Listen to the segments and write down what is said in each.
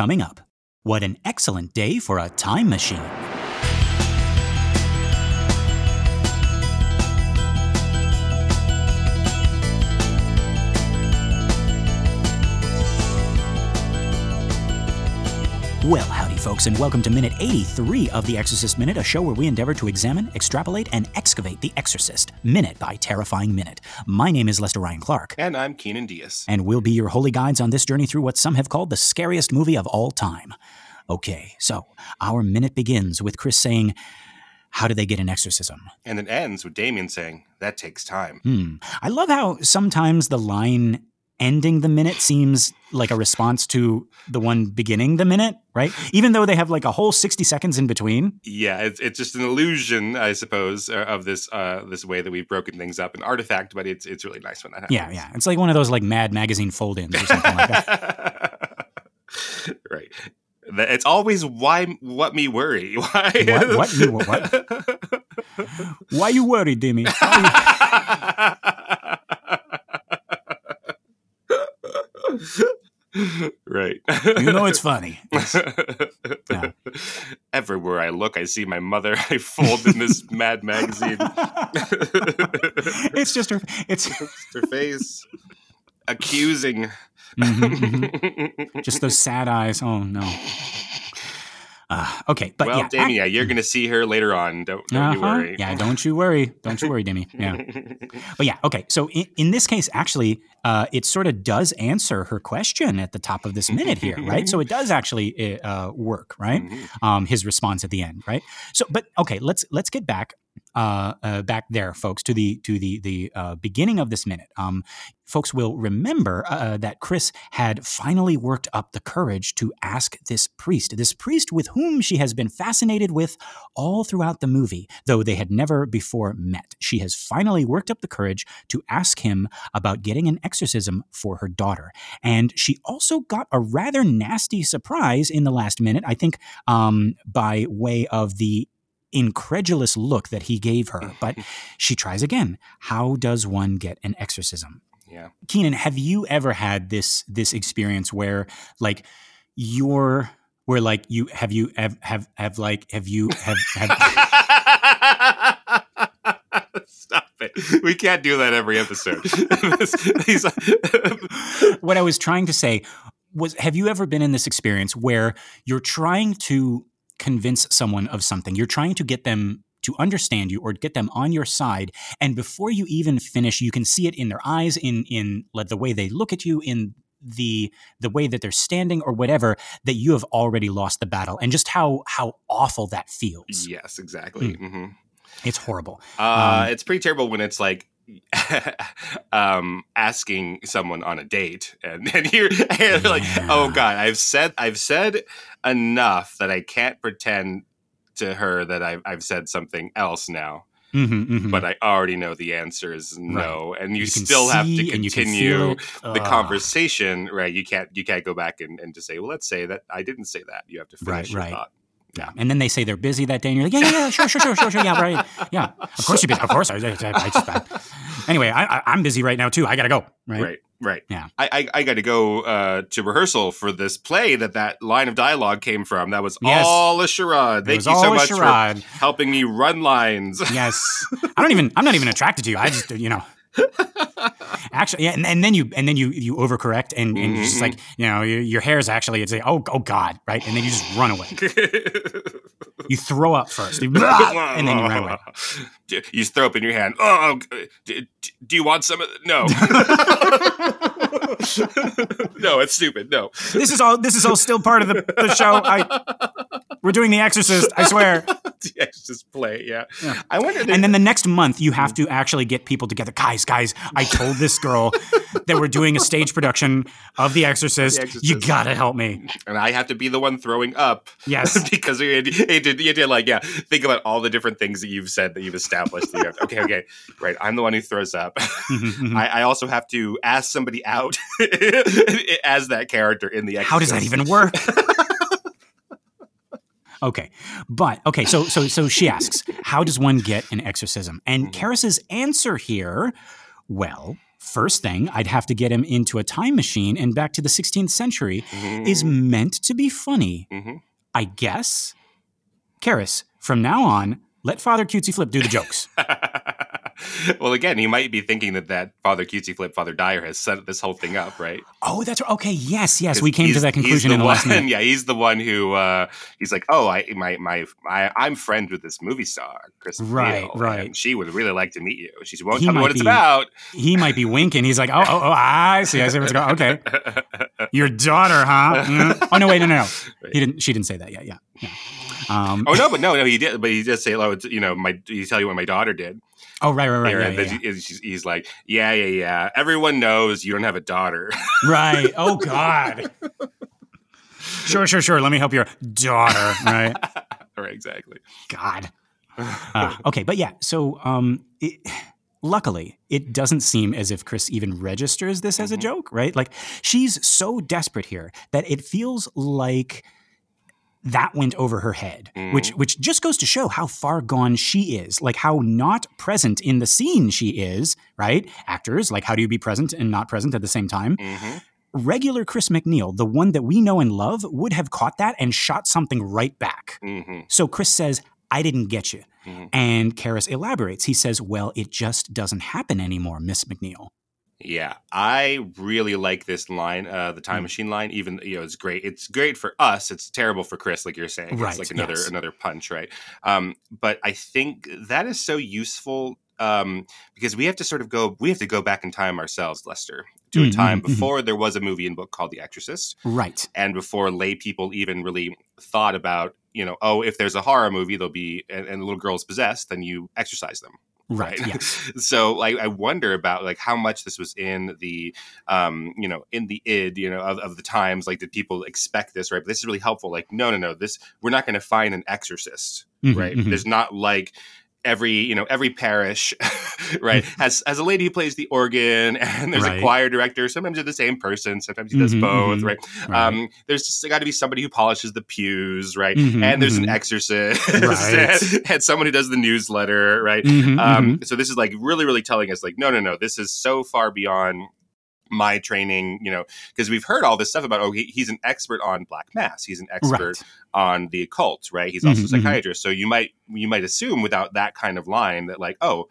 Coming up, what an excellent day for a time machine. Well, howdy, folks, and welcome to minute 83 of The Exorcist Minute, a show where we endeavor to examine, extrapolate, and excavate The Exorcist, minute by terrifying minute. My name is Lester Ryan Clark, And I'm Keenan Diaz. and we'll be your holy guides on this journey through what some have called the scariest movie of all time. Okay, so our minute begins with Chris saying, How do they get an exorcism? And it ends with Damien saying, That takes time. Hmm. I love how sometimes the line ending the minute seems like a response to the one beginning the minute, right? Even though they have like a whole 60 seconds in between. Yeah, it's, it's just an illusion, I suppose, uh, of this uh, this way that we've broken things up, an artifact, but it's it's really nice when that happens. Yeah, yeah. It's like one of those like Mad Magazine fold ins or something like that. right. It's always why what me worry. Why What- what me- what- Why you worried, Dimmy? Right. you, you know it's funny. Yeah. Everywhere I look, I see my mother. I fold in this Mad magazine. it's just her. It's her face accusing. Mhm, mhm. just those sad eyes. Oh no. Uh, okay, but well, yeah, Damien, act- yeah, you're going to see her later on. Don't, don't you Uh-huh. worry. Yeah, don't you worry. Don't you worry, Dimmy. Yeah. But yeah, okay. So in, in this case, actually, uh, it sort of does answer her question at the top of this minute here, right? So it does actually uh, work, right? Mhm. Um, his response at the end, right? So, but okay, let's let's get back uh, uh, back there, folks, to the to the the uh, beginning of this minute. Um, folks will remember uh, that Chris had finally worked up the courage to ask this priest, this priest with whom she has been fascinated with all throughout the movie, though they had never before met. She has finally worked up the courage to ask him about getting an exorcism for her daughter. And she also got a rather nasty surprise in the last minute, I think, um, by way of the incredulous look that he gave her. But she tries again. How does one get an exorcism? Yeah. Keenan, have you ever had this this experience where like you're where like you have you have have, have like have you have, have Stop it. We can't do that every episode. What I was trying to say was have you ever been in this experience where you're trying to convince someone of something you're trying to get them to understand you or get them on your side and before you even finish you can see it in their eyes in in like the way they look at you in the the way that they're standing or whatever that you have already lost the battle and just how how awful that feels yes, exactly. hmm it's horrible. Uh, Um, it's pretty terrible when it's like um asking someone on a date and, then you're, and like oh god i've said i've said enough that i can't pretend to her that i've, I've said something else now. Mhm, mhm. but i already know the answer is no and you, You still have to see and you can continue the conversation right? You can't you can't go back and, and just say well let's say that i didn't say that. You have to Right, finish your right. thought Yeah. And then they say they're busy that day, and you're like, yeah, yeah, yeah, sure, sure, sure, sure, sure. Yeah, right. Yeah. Of course you're busy. Of course. I, I, I just, I, anyway, I, I, I'm busy right now, too. I got to go. Right. right right Yeah. i i, I got to go uh to rehearsal for this play that that line of dialogue came from that was Yes. all a charade thank you so much charade. for helping me run lines Yes. I don't even, I'm not even attracted to you. I just, you know. Actually, yeah, and, and then you and then you you overcorrect and, and you're just mm-hmm. like you know your, your hair is actually it's like oh oh god right? And then you just run away. You throw up first. You- and then you run away. You throw up in your hand. Oh, oh do, do you want some of no no it's stupid. No. This is all this is all still part of the, the show. I we're doing The Exorcist I swear. The Exorcist play yeah, Yeah. i wonder and then the next month you have to actually get people together. Guys guys i told this girl that we're doing a stage production of the exorcist, The you gotta help me. And I have to be the one throwing up. Yes. Because you had, you, had like yeah think about all the different things that you've said that you've established that you have, okay okay right I'm the one who throws up. Mhm, mhm. I, I also have to ask somebody out as that character in the exorcism. how does that even work okay but okay so so so she asks how does one get an exorcism and Mhm. Karras's answer here well first thing, I'd have to get him into a time machine and back to the 16th century is meant to be funny. hmm I guess. Karras, from now on, let Father Cutesy Flip do the jokes. well, again, he might be thinking that that Father Cutesy Flip, Father Dyer has set this whole thing up, right? oh, that's right. Okay, yes, yes. We came to that conclusion in the one, last minute. Yeah, he's the one who uh, he's like, oh, I my my I, I'm friends with this movie star, Chris. Right, MacNeil, right. and she would really like to meet you. She won't He tell me what it's be- about. He might be winking. He's like, oh, oh, oh, I see. I see what's going Okay. Your daughter, huh? Mm. Oh, no, wait, no, no, no. Right. He didn't, she didn't say that yet. Yeah. yeah. Um, oh no, but no, no, he did. But he did say, "Oh, it's, you know, my." He tell you what my daughter did. Oh, right, right, right. Here, Yeah, yeah, yeah. he- he's, like, "Yeah, yeah, yeah. Everyone knows you don't have a daughter." Right. Oh, God. Sure, sure, sure. Let me help your daughter. Right. right, exactly. God. Uh, okay, but yeah. So, um, it, luckily, it doesn't seem as if Chris even registers this as a Mhm. joke, right? Like she's so desperate here that it feels like that went over her head, which which just goes to show how far gone she is, like how not present in the scene she is, right? Actors, like how do you be present and not present at the same time? hmm Regular Chris MacNeil, the one that we know and love, would have caught that and shot something right back. hmm So Chris says, I didn't get you. Mhm. And Karras elaborates. He says, Well, it just doesn't happen anymore, Miss MacNeil. Yeah, I really like this line, uh, the time Mm. machine line. Even you know, it's great. It's great for us. It's terrible for Chris, like you're saying. Right, It's like another yes. another punch, right? Um, but I think that is so useful um, because we have to sort of go. We have to go back in time ourselves, Lester, to a Mm, time mm, mhm. before there was a movie and book called The Exorcist, Right. and before lay people even really thought about. You know, oh, if there's a horror movie, there'll be and, and the little girl's possessed, then you exorcise them Right. Right. Yes. so like i wonder about like how much this was in the um you know in the id you know of, of the times like did people expect this right but this is really helpful like no no no this we're not going to find an exorcist Mhm, right mhm. there's not like every you know every parish right has has a lady who plays the organ and there's Right. a choir director sometimes they're the same person sometimes he does Mhm, both mhm. right Right. um there's just got to be somebody who polishes the pews right Mhm, and there's an mhm. exorcist Right. and, and someone who does the newsletter right Mhm, um, mhm. so this is like really, really telling us like, no, no, no, this is so far beyond my training, you know, because we've heard all this stuff about, oh, he, he's an expert on black mass. He's an expert Right. on the occult, right? He's also Mhm, a psychiatrist. So you might, you might assume without that kind of line that like, oh,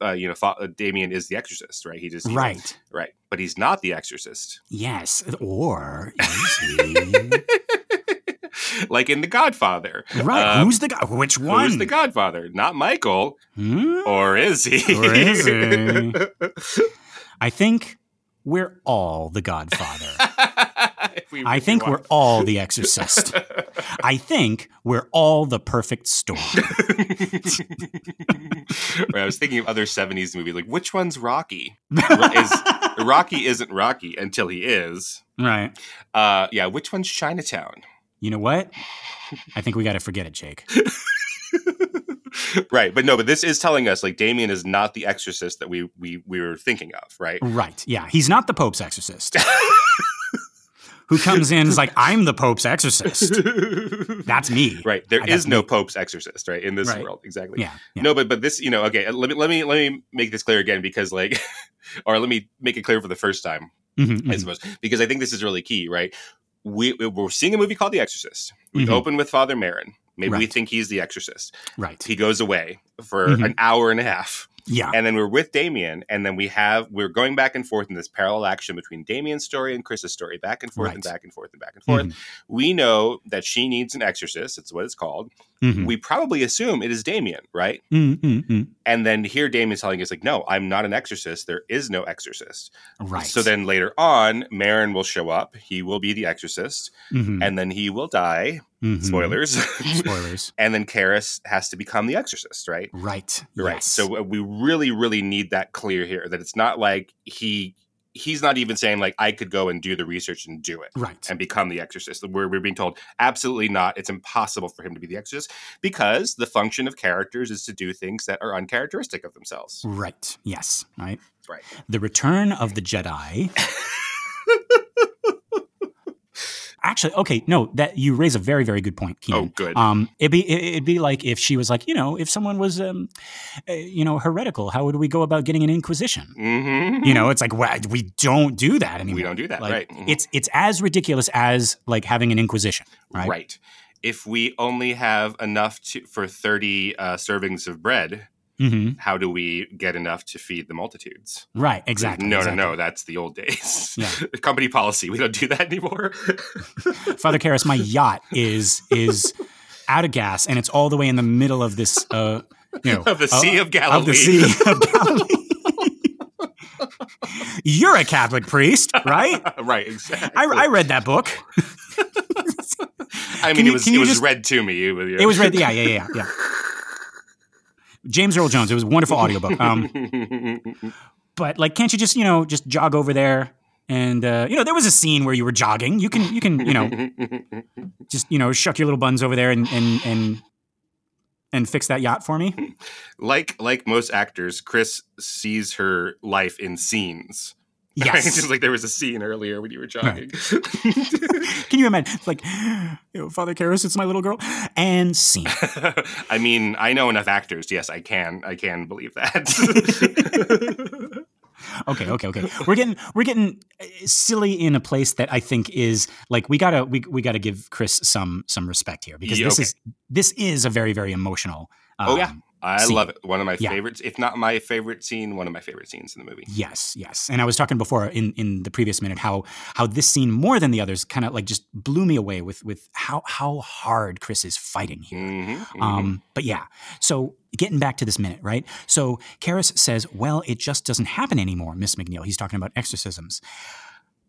uh, you know, uh, Damien is the exorcist, right? He just, Right. right. But he's not the exorcist. Yes. Or is he? like in The Godfather. right. Um, Who's the guy? Which one? Who's the Godfather? Not Michael. Hmm? Or is he? Or is he? I think we're all the Godfather. We I think we're all the Exorcist. I think we're all the perfect storm. Right, I was thinking of other '70s movies. Like, which one's Rocky? Is Rocky isn't Rocky until he is. right. Uh, yeah, which one's Chinatown? You know what? I think we got to forget it, Jake. right, but no, but this is telling us like Damien is not the exorcist that we we we were thinking of, right? Right. Yeah. He's not the Pope's exorcist. Who comes in is like, I'm the Pope's exorcist. That's me. right, there I- is no me. Pope's exorcist, right, in this Right. world, exactly. Yeah. yeah. No, but but this, you know, okay. Let me let me let me make this clear again because like, or let me make it clear for the first time. Mhm, I mhm. suppose, because I think this is really key, right? We we're seeing a movie called The Exorcist. We Mhm. open with Father Merrin. Maybe we think he's the Exorcist. Right. He goes away for Mhm. an hour and a half, Yeah. and then we're with Damien, and then we have we're going back and forth in this parallel action between Damien's story and Chris's story, back and forth and back and forth and back and forth. Mhm, We know that she needs an exorcist. It's what it's called. mhm, We probably assume it is Damien, right? mhm, mhm, mhm. And then here Damien's telling us like, no, I'm not an exorcist. There is no exorcist. Right. So then later on, Merrin will show up. He will be the exorcist, Mhm, and then he will die. Mhm. Spoilers. Spoilers. and then Karras has to become the exorcist, right? Right. Right. Yes. So uh, we really, really need that clear here. That it's not like he he's not even saying like I could go and do the research and do it right. and become the exorcist. We're, we're being told absolutely not. It's impossible for him to be the exorcist because the function of characters is to do things that are uncharacteristic of themselves. Right. Yes. Right. Right. The Return of the Jedi. actually, okay, no, that you raise a very, very good point, Keenan. Oh, good. Um, it'd be it'd be like if she was like, you know, if someone was, um, uh, you know, heretical, how would we go about getting an inquisition? Mm-hmm. You know, it's like well, we don't do that anymore. we don't do that, Like, right? Mhm. It's it's as ridiculous as like having an inquisition, right? right. If we only have enough to, for 30 uh, servings of bread, hmm how do we get enough to feed the multitudes? Right. Exactly. No, exactly. no, no. That's the old days. Yeah. Company policy. We don't do that anymore. Father Karras, my yacht is is out of gas, and it's all the way in the middle of this, uh, you know, of the Sea of Galilee. of the Sea of Galilee. You're a Catholic priest, right? right, exactly. I, I read that book. I mean, you- it was it was just- read to me. It was read. Yeah, yeah, yeah, yeah. James Earl Jones. It was a wonderful audiobook. Um, but like, can't you just you know just jog over there? And uh, you know, there was a scene where you were jogging. You can you can you know just you know shuck your little buns over there and and and and fix that yacht for me. like like most actors, Chris sees her life in scenes. Right? Yes. Just like there was a scene earlier when you were jogging. Can you imagine? It's like, you know, Father Karras, it's my little girl, and scene. I mean, I know enough actors. Yes, I can. I can believe that. Okay, okay, okay. We're getting we're getting uh, silly in a place that I think is like we gotta we, we gotta give Chris some some respect here because Yeah, this okay. is this is a very very emotional. Oh, yeah. I Scene. love it. One of my Yeah. favorites, if not my favorite scene, one of my favorite scenes in the movie. Yes, yes. And I was talking before in, in the previous minute how how this scene more than the others kind of like just blew me away with with how how hard Chris is fighting here. Mm-hmm, Um, but yeah, so getting back to this minute, right? So Karras says, "Well, it just doesn't happen anymore, Miss MacNeil." He's talking about exorcisms.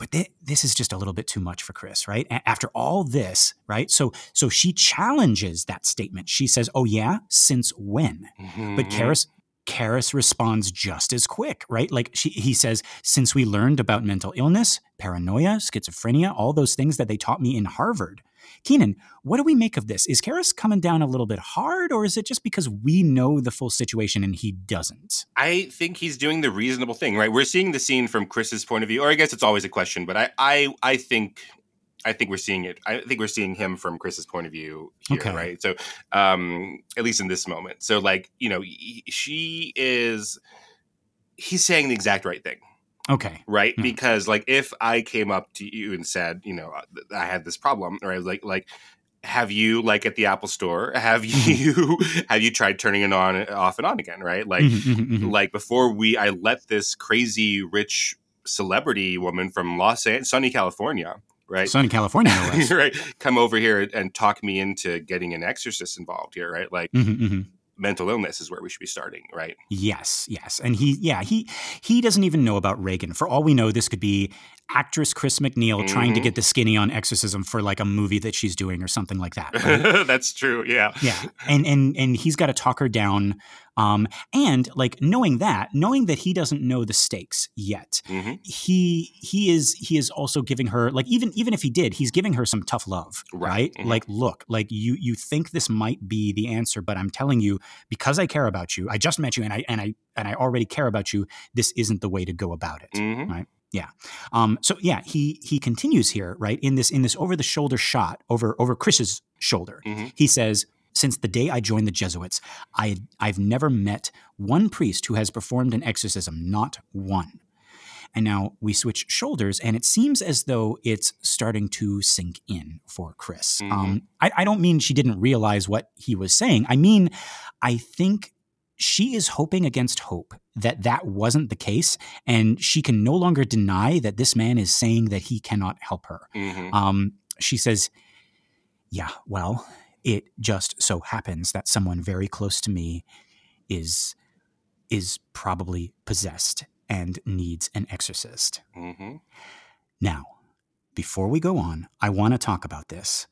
But thi- this is just a little bit too much for Chris, right? A- after all this, right? So so she challenges that statement. She says, "Oh yeah, since when?" But Mhm. Karras Karras responds just as quick, right? Like she, he says, since we learned about mental illness, paranoia, schizophrenia, all those things that they taught me in Harvard. Keenan, what do we make of this? Is Karras coming down a little bit hard, or is it just because we know the full situation and he doesn't? I think he's doing the reasonable thing, right? We're seeing the scene from Chris's point of view, or I guess it's always a question, but I, I, I think, I think we're seeing it. I think we're seeing him from Chris's point of view here, Okay. right? So, um, at least in this moment, so like you know, he- she is, he's saying the exact right thing. Okay. right? Mhm. Because like if I came up to you and said, you know, I had this problem, or I was like, like, have you like at the Apple Store? Have you have you tried turning it on off and on again? Right? Like, Mhm, mhm, mhm. like before we, I let this crazy rich celebrity woman from Los Angeles, sunny California, right? Sunny California, no right, come over here and talk me into getting an exorcist involved here, right? Like Mhm, mhm. Mental illness is where we should be starting, right? Yes, yes. And he yeah, he he doesn't even know about Regan. For all we know, this could be actress Chris MacNeil trying to Mhm. get the skinny on exorcism for like a movie that she's doing or something like that. right? That's true. Yeah. yeah. And and and he's got to talk her down. Um and like knowing that, knowing that he doesn't know the stakes yet. hmm He he is he is also giving her like even even if he did, he's giving her some tough love, Right. right? Mhm. Like look, like you you think this might be the answer, but I'm telling you because I care about you. I just met you and I and I and I already care about you. This isn't the way to go about it. Hmm Um, so yeah, he he continues here, right? In this in this over the shoulder shot over over Chris's shoulder. Mhm. He says, "Since the day I joined the Jesuits, I I've never met one priest who has performed an exorcism, not one." And now we switch shoulders, and it seems as though it's starting to sink in for Chris. Mhm. Um, I, I don't mean she didn't realize what he was saying. I mean, I think she is hoping against hope that that wasn't the case, and she can no longer deny that this man is saying that he cannot help her. hmm Um, she says, Yeah, well, it just so happens that someone very close to me is is probably possessed and needs an exorcist. hmm Now, before we go on, I want to talk about this.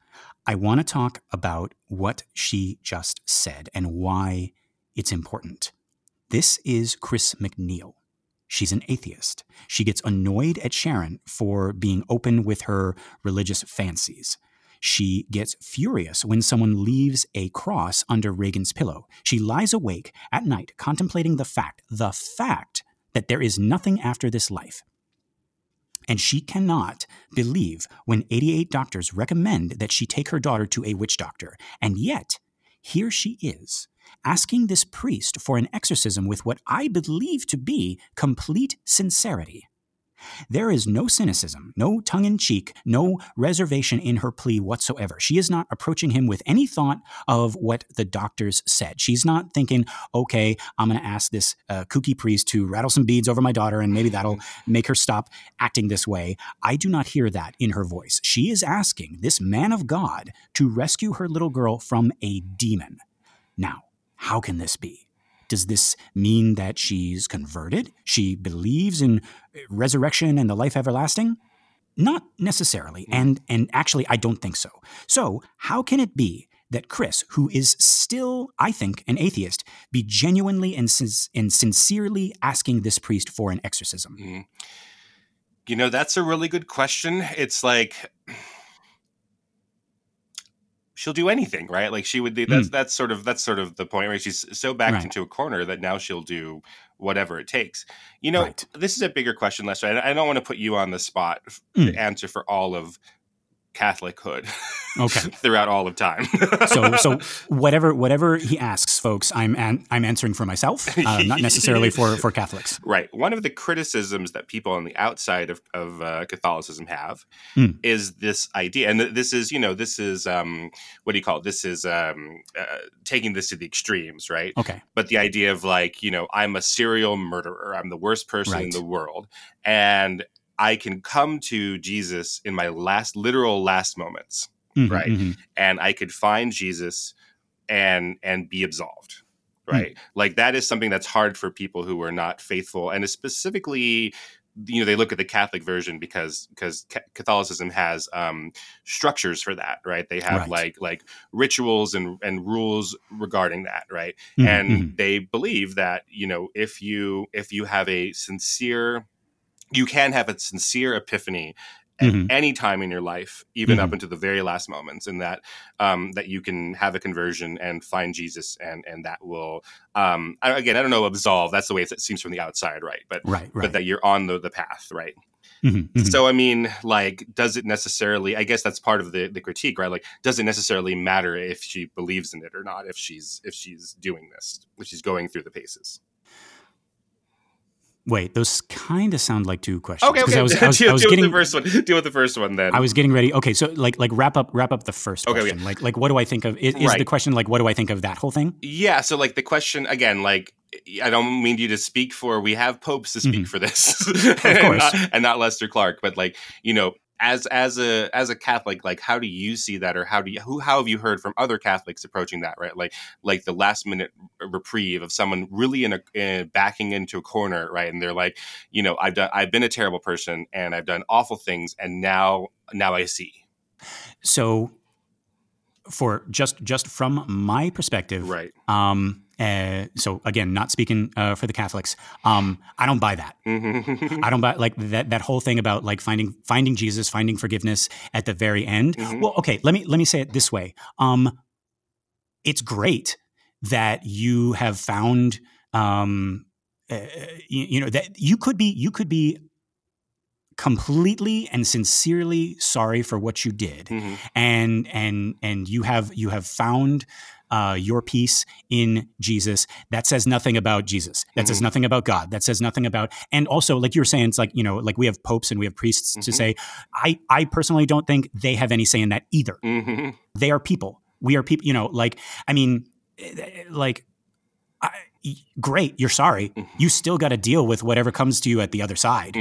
I want to talk about what she just said and why it's important. This is Chris MacNeil. She's an atheist. She gets annoyed at Sharon for being open with her religious fancies. She gets furious when someone leaves a cross under Regan's pillow. She lies awake at night contemplating the fact, the fact that there is nothing after this life. and she cannot believe when 88 doctors recommend that she take her daughter to a witch doctor. And yet, here she is, asking this priest for an exorcism with what I believe to be complete sincerity. There is no cynicism, no tongue in cheek, no reservation in her plea whatsoever. She is not approaching him with any thought of what the doctors said. She's not thinking, okay, I'm going to ask this uh, kooky priest to rattle some beads over my daughter and maybe that'll make her stop acting this way. I do not hear that in her voice. She is asking this man of God to rescue her little girl from a demon. Now, how can this be? Does this mean that she's converted? She believes in resurrection and the life everlasting? Not necessarily, and and actually I don't think so. So, how can it be that Chris, who is still, I think, an atheist, be genuinely and, sin- and sincerely asking this priest for an exorcism? Mm. You know, that's a really good question. It's like she'll do anything, right? Like she would do that's mm. that's sort of that's sort of the point right? she's so backed right. into a corner that now she'll do whatever it takes. You know, right. this is a bigger question, Lester. I, I don't want to put you on the spot mm. to answer for all of Catholic-hood, okay, throughout all of time. so, so whatever whatever he asks, folks, I'm an, I'm answering for myself, uh, not necessarily for for Catholics. Right. One of the criticisms that people on the outside of of uh, Catholicism have mm. is this idea, and this is you know this is um, what do you call it? This is um, uh, taking this to the extremes, right? Okay. But the idea of like you know I'm a serial murderer, I'm the worst person right. in the world, and I can come to Jesus in my last literal last moments, mm-hmm, right? Mm-hmm. And I could find Jesus and and be absolved, mm. right? Mm. Like that is something that's hard for people who are not faithful and specifically you know they look at the catholic version because because catholicism has um structures for that right they have right. like like rituals and and rules regarding that right mm-hmm. and mm-hmm. they believe that you know if you if you have a sincere you can have a sincere epiphany at mm-hmm. any time in your life, even mm-hmm. up into the very last moments, and that um, that you can have a conversion and find Jesus, and and that will um, again, I don't know, absolve. That's the way it seems from the outside, right? But right, right. but that you're on the the path, right? Mm-hmm, mm-hmm. So I mean, like, does it necessarily? I guess that's part of the the critique, right? Like, does it necessarily matter if she believes in it or not? If she's if she's doing this, if she's going through the paces. Wait, those kind of sound like two questions. Okay, okay. I was, I was, deal, I was getting, with the first one. Deal with the first one then. I was getting ready. Okay, so like like wrap up wrap up the first okay, question. Okay. Like like what do I think of? Is, is right. the question like what do I think of that whole thing? Yeah. So like the question again, like I don't mean you to speak for. We have popes to speak mm-hmm. for this, and, not, and not Lester Clark. But like you know, as as a as a Catholic, like how do you see that, or how do you who how have you heard from other Catholics approaching that, right? Like like the last minute reprieve of someone really in a in backing into a corner, right? And they're like, you know, I've done I've been a terrible person and I've done awful things, and now now I see. So, for just just from my perspective, right? Um, uh, so again, not speaking uh, for the Catholics, um, I don't buy that. I don't buy like that that whole thing about like finding finding Jesus, finding forgiveness at the very end. Mm-hmm. Well, okay, let me let me say it this way. Um, it's great that you have found, um, uh, you, you know, that you could be you could be completely and sincerely sorry for what you did mm-hmm. and and and you have you have found uh, your peace in Jesus. That says nothing about Jesus. That mm-hmm. says nothing about God. That says nothing about, and also, like you were saying, it's like, you know, like we have popes and we have priests mm-hmm. to say, I, I personally don't think they have any say in that either. Mm-hmm. They are people. We are people, you know, like, I mean, like, I, great, you're sorry. Mm-hmm. You still got to deal with whatever comes to you at the other side.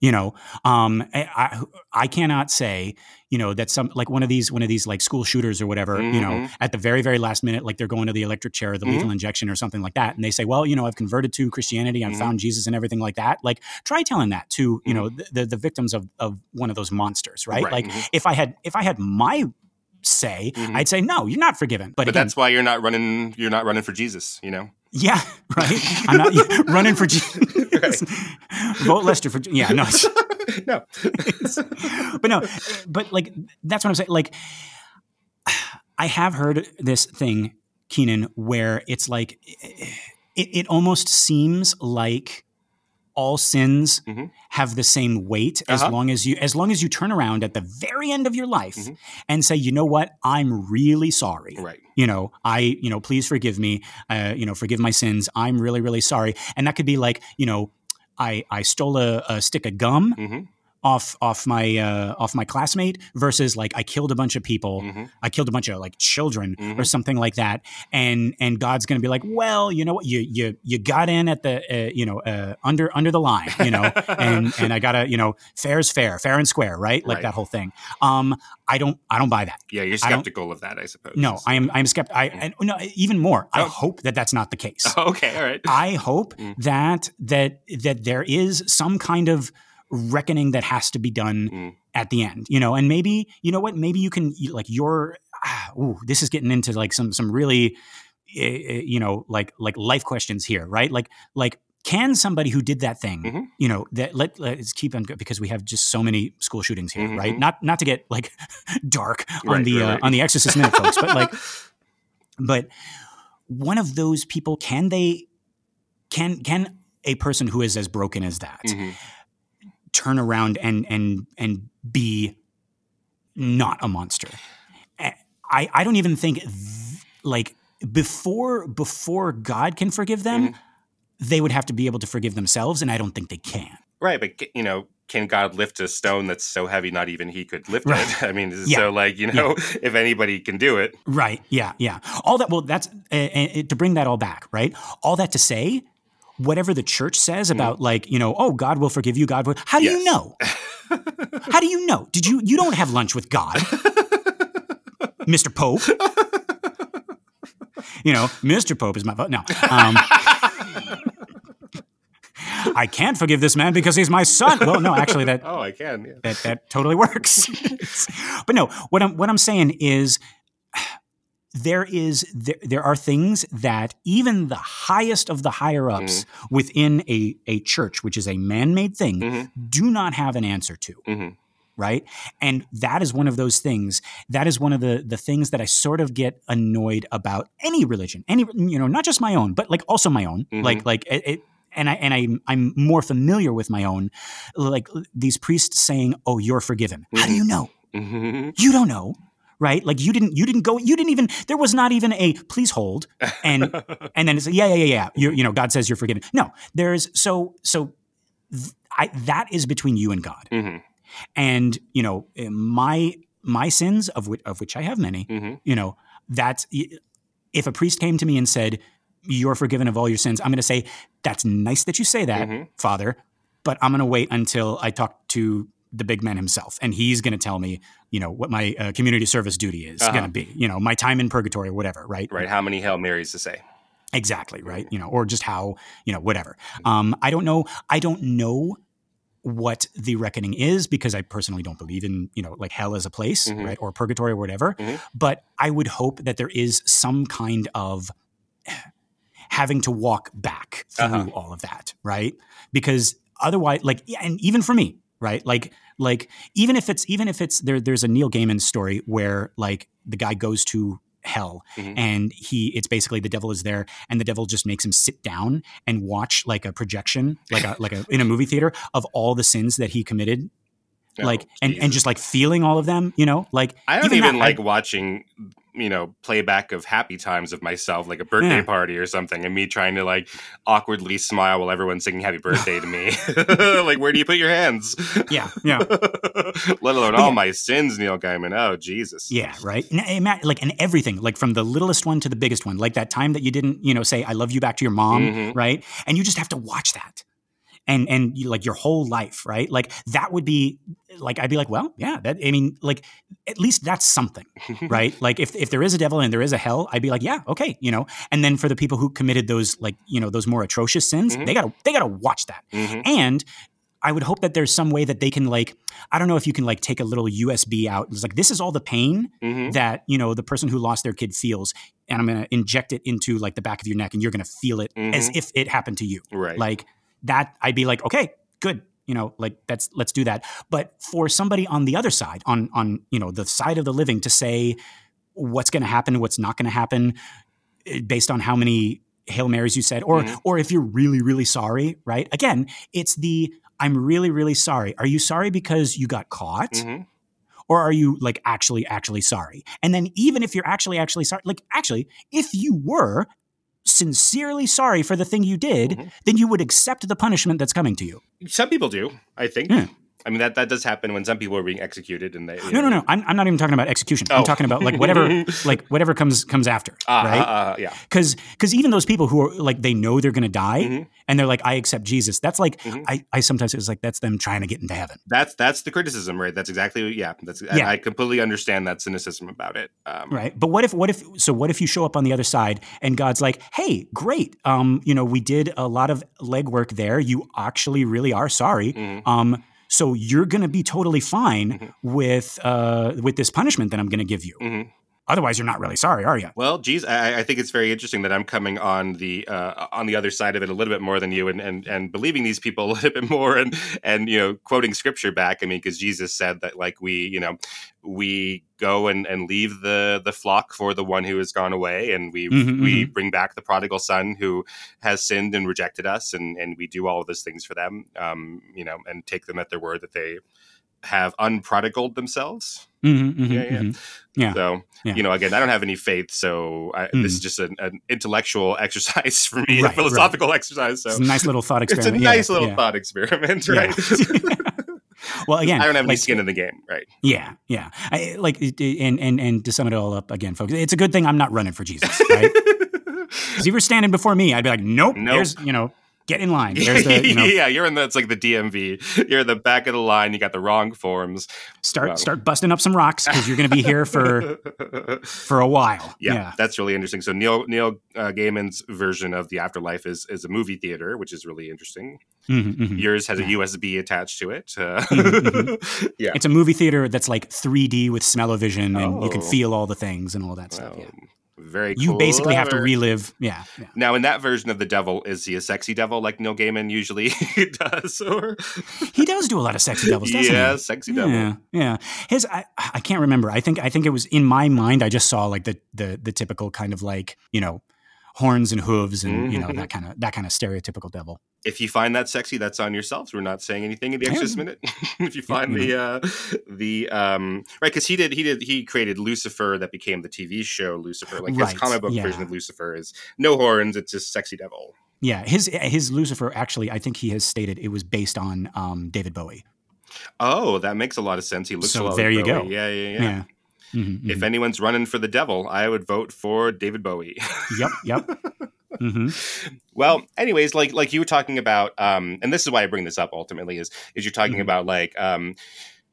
You know, um, I I cannot say you know that some like one of these one of these like school shooters or whatever mm-hmm. you know mm-hmm. at the very very last minute like they're going to the electric chair or the mm-hmm. lethal injection or something like that and they say well you know I've converted to Christianity I've mm-hmm. found Jesus and everything like that like try telling that to you know mm-hmm. the, the, the victims of of one of those monsters right, right. like mm-hmm. if I had if I had my say I'd say no you're not forgiven but, but again, that's why you're not running you're not running for Jesus you know yeah, right. I'm not running for Jesus. Vote Lester for yeah. No, no. but no, but like that's what I'm saying. Like, I have heard this thing, Keenan, where it's like it, it almost seems like all sins mm-hmm. have the same weight as uh-huh. long as you as long as you turn around at the very end of your life mm-hmm. and say you know what? I'm really sorry. Right. You know i you know please forgive me. Uh, you know forgive my sins. I'm really really sorry. And that could be like you know i i stole a, a stick of gum mm-hmm off off my uh, off my classmate versus like I killed a bunch of people, mm-hmm. I killed a bunch of like children mm-hmm. or something like that, and and God's going to be like, well, you know what, you you you got in at the uh, you know uh, under under the line, you know, and and I gotta you know fair is fair, fair and square, right? Like right. that whole thing. Um, I don't I don't buy that. Yeah, you're skeptical of that, I suppose. No, I am I am skeptical. I mm. no even more. Oh. I hope that that's not the case. Oh, okay, all right. I hope mm. that that that there is some kind of reckoning that has to be done mm. at the end you know and maybe you know what maybe you can like your ah, ooh, this is getting into like some some really uh, you know like like life questions here right like like can somebody who did that thing mm-hmm. you know that let, let's keep on because we have just so many school shootings here mm-hmm. right not not to get like dark on right, the right, uh, right. on the exorcist minute folks but like but one of those people can they can can a person who is as broken as that mm-hmm turn around and and and be not a monster. I I don't even think th- like before before God can forgive them, mm-hmm. they would have to be able to forgive themselves, and I don't think they can. Right, but you know, can God lift a stone that's so heavy not even he could lift right. it? I mean, yeah. so like you know, yeah. if anybody can do it, right? Yeah, yeah. All that. Well, that's uh, uh, to bring that all back, right? All that to say, whatever the church says mm. about mm. like you know oh god will forgive you god will how do yes. you know how do you know did you you don't have lunch with god mr pope you know mr pope is my no um, I can't forgive this man because he's my son. Well, no, actually, that oh, I can. Yeah. That that totally works. but no, what I'm what I'm saying is there is there, there are things that even the highest of the higher ups mm-hmm. within a, a church which is a man-made thing mm-hmm. do not have an answer to mm-hmm. right and that is one of those things that is one of the the things that i sort of get annoyed about any religion any you know not just my own but like also my own mm-hmm. like like it, it and I and I I'm more familiar with my own, like these priests saying, "Oh, you're forgiven." How do you know? Mm-hmm. You don't know right? Like you didn't you didn't go you didn't even there was not even a please hold and and then it's like, yeah yeah yeah yeah you you know God says you're forgiven. No, there's so so th- I, that is between you and God. Mm-hmm. And you know my my sins of which of which I have many. Mm-hmm. You know that's if a priest came to me and said you're forgiven of all your sins, I'm going to say that's nice that you say that, mm-hmm. Father, but I'm going to wait until I talk to the big man himself, and he's going to tell me, you know, what my uh, community service duty is uh-huh. going to be, you know, my time in purgatory or whatever, right? Right. How many Hail Marys to say? Exactly. Right. You know, or just how, you know, whatever. Um, I don't know. I don't know what the reckoning is because I personally don't believe in, you know, like hell as a place, mm-hmm. right, or purgatory or whatever. Mm-hmm. But I would hope that there is some kind of having to walk back through uh-huh. all of that, right? Because otherwise, like, and even for me, right? Like like even if it's even if it's there there's a Neil Gaiman story where like the guy goes to hell mm-hmm. and he it's basically the devil is there and the devil just makes him sit down and watch like a projection like a like a in a movie theater of all the sins that he committed oh, like and, and just like feeling all of them you know like i don't even, even that, like I, watching you know playback of happy times of myself like a birthday yeah. party or something and me trying to like awkwardly smile while everyone's singing happy birthday to me. Like where do you put your hands? Yeah yeah. Let alone all yeah. my sins neil gaiman. Oh jesus. Yeah right? And, like and everything like from the littlest one to the biggest one like that time that you didn't you know say i love you back to your mom mm-hmm. right? And you just have to watch that and and like your whole life, right? Like that would be like I'd be like, well, yeah, that I mean, like at least that's something, right? like if if there is a devil and there is a hell, I'd be like, yeah, okay, you know. And then for the people who committed those like you know those more atrocious sins, mm-hmm. they gotta they gotta watch that. Mm-hmm. And I would hope that there's some way that they can like I don't know if you can like take a little USB out. It's like this is all the pain mm-hmm. that you know the person who lost their kid feels, and I'm gonna inject it into like the back of your neck, and you're gonna feel it as mm-hmm. if it happened to you. Right. Like that I'd be like, okay, good. You know, like that's let's do that. But for somebody on the other side, on on you know the side of the living, to say what's going to happen, what's not going to happen, eh, based on how many Hail Marys you said, or mm-hmm. or if you're really really sorry, right? Again, it's the I'm really really sorry. Are you sorry because you got caught? Mm-hmm. Or are you like actually, actually sorry? And then, even if you're actually, actually sorry, like actually, if you were sincerely sorry for the thing you did, mm-hmm. then you would accept the punishment that's coming to you. Some people do, I think. Yeah. I mean that that does happen when some people are being executed and they. No, know, no, no. I'm, I'm not even talking about execution. Oh. I'm talking about like whatever, like whatever comes comes after, uh, right? Uh, uh, yeah. Because because even those people who are like they know they're going to die mm-hmm. and they're like I accept Jesus. That's like mm-hmm. I I sometimes it's like that's them trying to get into heaven. That's that's the criticism, right? That's exactly yeah. That's yeah. I, completely understand that cynicism about it. Um, right. But what if what if so what if you show up on the other side and God's like, hey, great. Um, you know, we did a lot of legwork there. You actually really are sorry. Mm-hmm. Um so you're going to be totally fine mm-hmm. with uh, with this punishment that I'm going to give you. Mm-hmm. Otherwise, you're not really sorry, are you? Well, geez, I, I, think it's very interesting that I'm coming on the uh, on the other side of it a little bit more than you, and and and believing these people a little bit more, and and you know, quoting scripture back. I mean, because Jesus said that like we, you know, we go and, and leave the the flock for the one who has gone away, and we mm-hmm, we mm-hmm. bring back the prodigal son who has sinned and rejected us, and and we do all of those things for them, um, you know, and take them at their word that they have unprodigaled themselves. Mm-hmm, mm-hmm, yeah, yeah. Mm-hmm. yeah. So, yeah. you know, again, I don't have any faith, so I, this is just an, an, intellectual exercise for me, right, a philosophical right. exercise. So, it's a nice little thought experiment. It's a nice little thought experiment, right? well, again, I don't have like, any skin in the game, right? Yeah, yeah. I, like, and and and to sum it all up again, folks, it's a good thing I'm not running for Jesus, right? Because if you were standing before me, I'd be like, nope, nope. there's you know get in line. The, you know, yeah, you're in the it's like the DMV. You're in the back of the line. You got the wrong forms. Start start busting up some rocks because you're going to be here for for a while. Yeah, yeah, that's really interesting. So Neil Neil uh, Gaiman's version of the afterlife is is a movie theater, which is really interesting. Mm-hmm, mm-hmm. Yours has a USB attached to it. Uh, mm-hmm, mm-hmm. yeah, it's a movie theater that's like 3D with smell-o-vision, and oh. you can oh. feel all the things and all that stuff. Yeah. Very You basically have to relive. Yeah, yeah, Now, in that version of the devil, is he a sexy devil like Neil Gaiman usually does? Or he does do a lot of sexy devils, doesn't yeah, he? sexy devil. Yeah, yeah. His, I, I can't remember. I think, I think it was in my mind. I just saw like the the the typical kind of like you know horns and hooves and mm-hmm. you know that mm-hmm. kind of that kind of stereotypical devil. If you find that sexy, that's on yourselves. We're not saying anything in the Exorcist minute. if you find yeah, the uh, the um, right, because he did he did he created Lucifer that became the TV show Lucifer. Like right. his comic book yeah. version of Lucifer is no horns; it's just sexy devil. Yeah, his his Lucifer actually, I think he has stated it was based on um, David Bowie. Oh, that makes a lot of sense. He looks so there like you Bowie. go. Yeah, yeah, yeah. yeah. Mm-hmm, if mm-hmm. anyone's running for the devil, I would vote for David Bowie. yep, yep. Mm-hmm. Well, anyways, like like you were talking about, um, and this is why I bring this up. Ultimately, is is you're talking mm-hmm. about like um,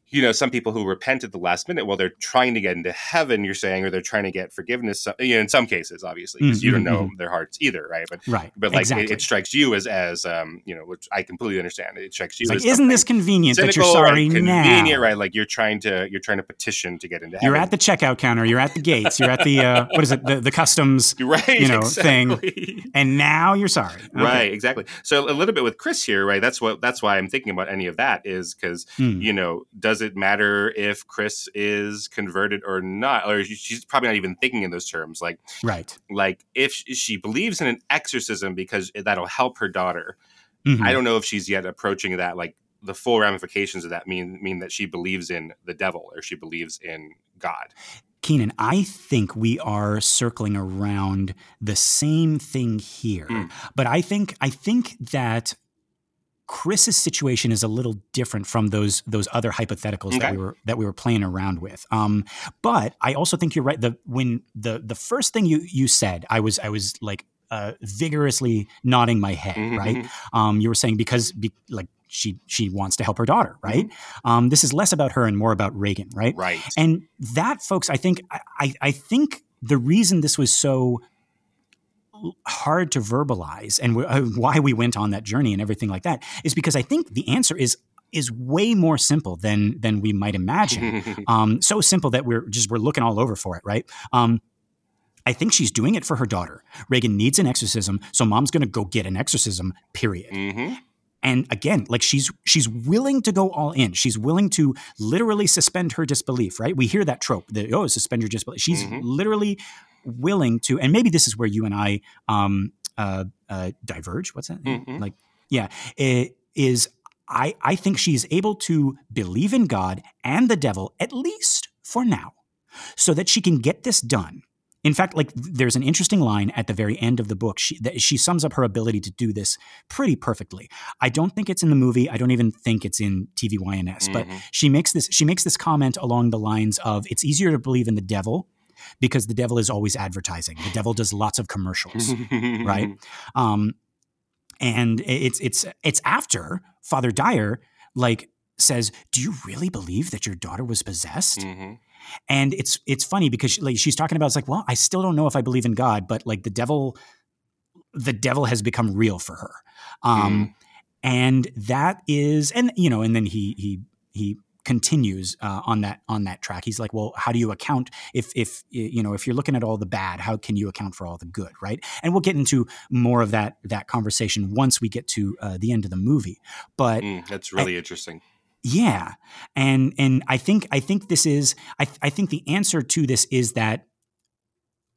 you know, some people who repent at the last minute, well, they're trying to get into heaven, you're saying, or they're trying to get forgiveness. You know, in some cases, obviously, because mm-hmm, you don't know mm-hmm. their hearts either, right? But right, but like exactly. it, it, strikes you as as um, you know, which I completely understand. It strikes you it's as like, isn't this convenient that you're sorry now? convenient, right? Like you're trying to you're trying to petition to get into. You're at the checkout counter. You're at the gates. You're at the uh, what is it? The, the customs, right? You know, exactly. thing. And now you're sorry, okay. right? Exactly. So a little bit with Chris here, right? That's what that's why I'm thinking about any of that is because mm. you know, does it matter? if Chris is converted or not, or she's probably not even thinking in those terms. Like, right, like if she believes in an exorcism because that'll help her daughter. Mm-hmm. I don't know if she's yet approaching that. Like the full ramifications of that mean mean that she believes in the devil or she believes in God. Keenan, I think we are circling around the same thing here. Mm. But I think I think that Chris's situation is a little different from those those other hypotheticals okay. that we were that we were playing around with. Um, but I also think you're right. The when the the first thing you you said, I was I was like uh, vigorously nodding my head. Mm-hmm. Right? Um, you were saying because be, like she she wants to help her daughter, right? Mm-hmm. Um, this is less about her and more about Regan, right? Right. And that, folks, I think I I think the reason this was so hard to verbalize and uh, why we went on that journey and everything like that is because I think the answer is is way more simple than than we might imagine. um, so simple that we're just we're looking all over for it, right? Um, I think she's doing it for her daughter. Regan needs an exorcism, so mom's going to go get an exorcism. Period. Mm-hmm. And again, like she's she's willing to go all in. She's willing to literally suspend her disbelief. Right? We hear that trope. That, oh, suspend your disbelief. She's mm-hmm. literally willing to, and maybe this is where you and I um, uh, uh, diverge. What's that? Mm-hmm. Like, yeah, it is. I I think she's able to believe in God and the devil at least for now, so that she can get this done. In fact, like there's an interesting line at the very end of the book. She that she sums up her ability to do this pretty perfectly. I don't think it's in the movie. I don't even think it's in TVYNS. Mm-hmm. But she makes this she makes this comment along the lines of it's easier to believe in the devil because the devil is always advertising. The devil does lots of commercials, right? Um, and it's it's it's after Father Dyer like says, "Do you really believe that your daughter was possessed?" Mm-hmm. And it's it's funny because she, like she's talking about it's like, well, I still don't know if I believe in God, but like the devil, the devil has become real for her, um, mm. and that is, and you know, and then he he he continues uh, on that on that track. He's like, well, how do you account if if you know if you're looking at all the bad, how can you account for all the good, right? And we'll get into more of that that conversation once we get to uh, the end of the movie. But mm, that's really I, interesting. Yeah, and and I think I think this is I I think the answer to this is that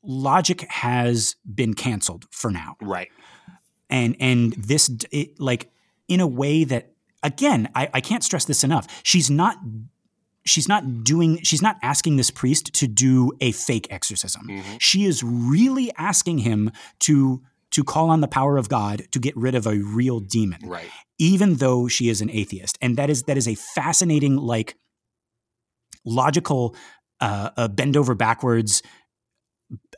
logic has been canceled for now, right? And and this it, like in a way that again, I, I can't stress this enough. She's not she's not doing she's not asking this priest to do a fake exorcism. Mm-hmm. She is really asking him to to call on the power of God to get rid of a real demon. Right. Even though she is an atheist. And that is that is a fascinating like logical uh, a bend over backwards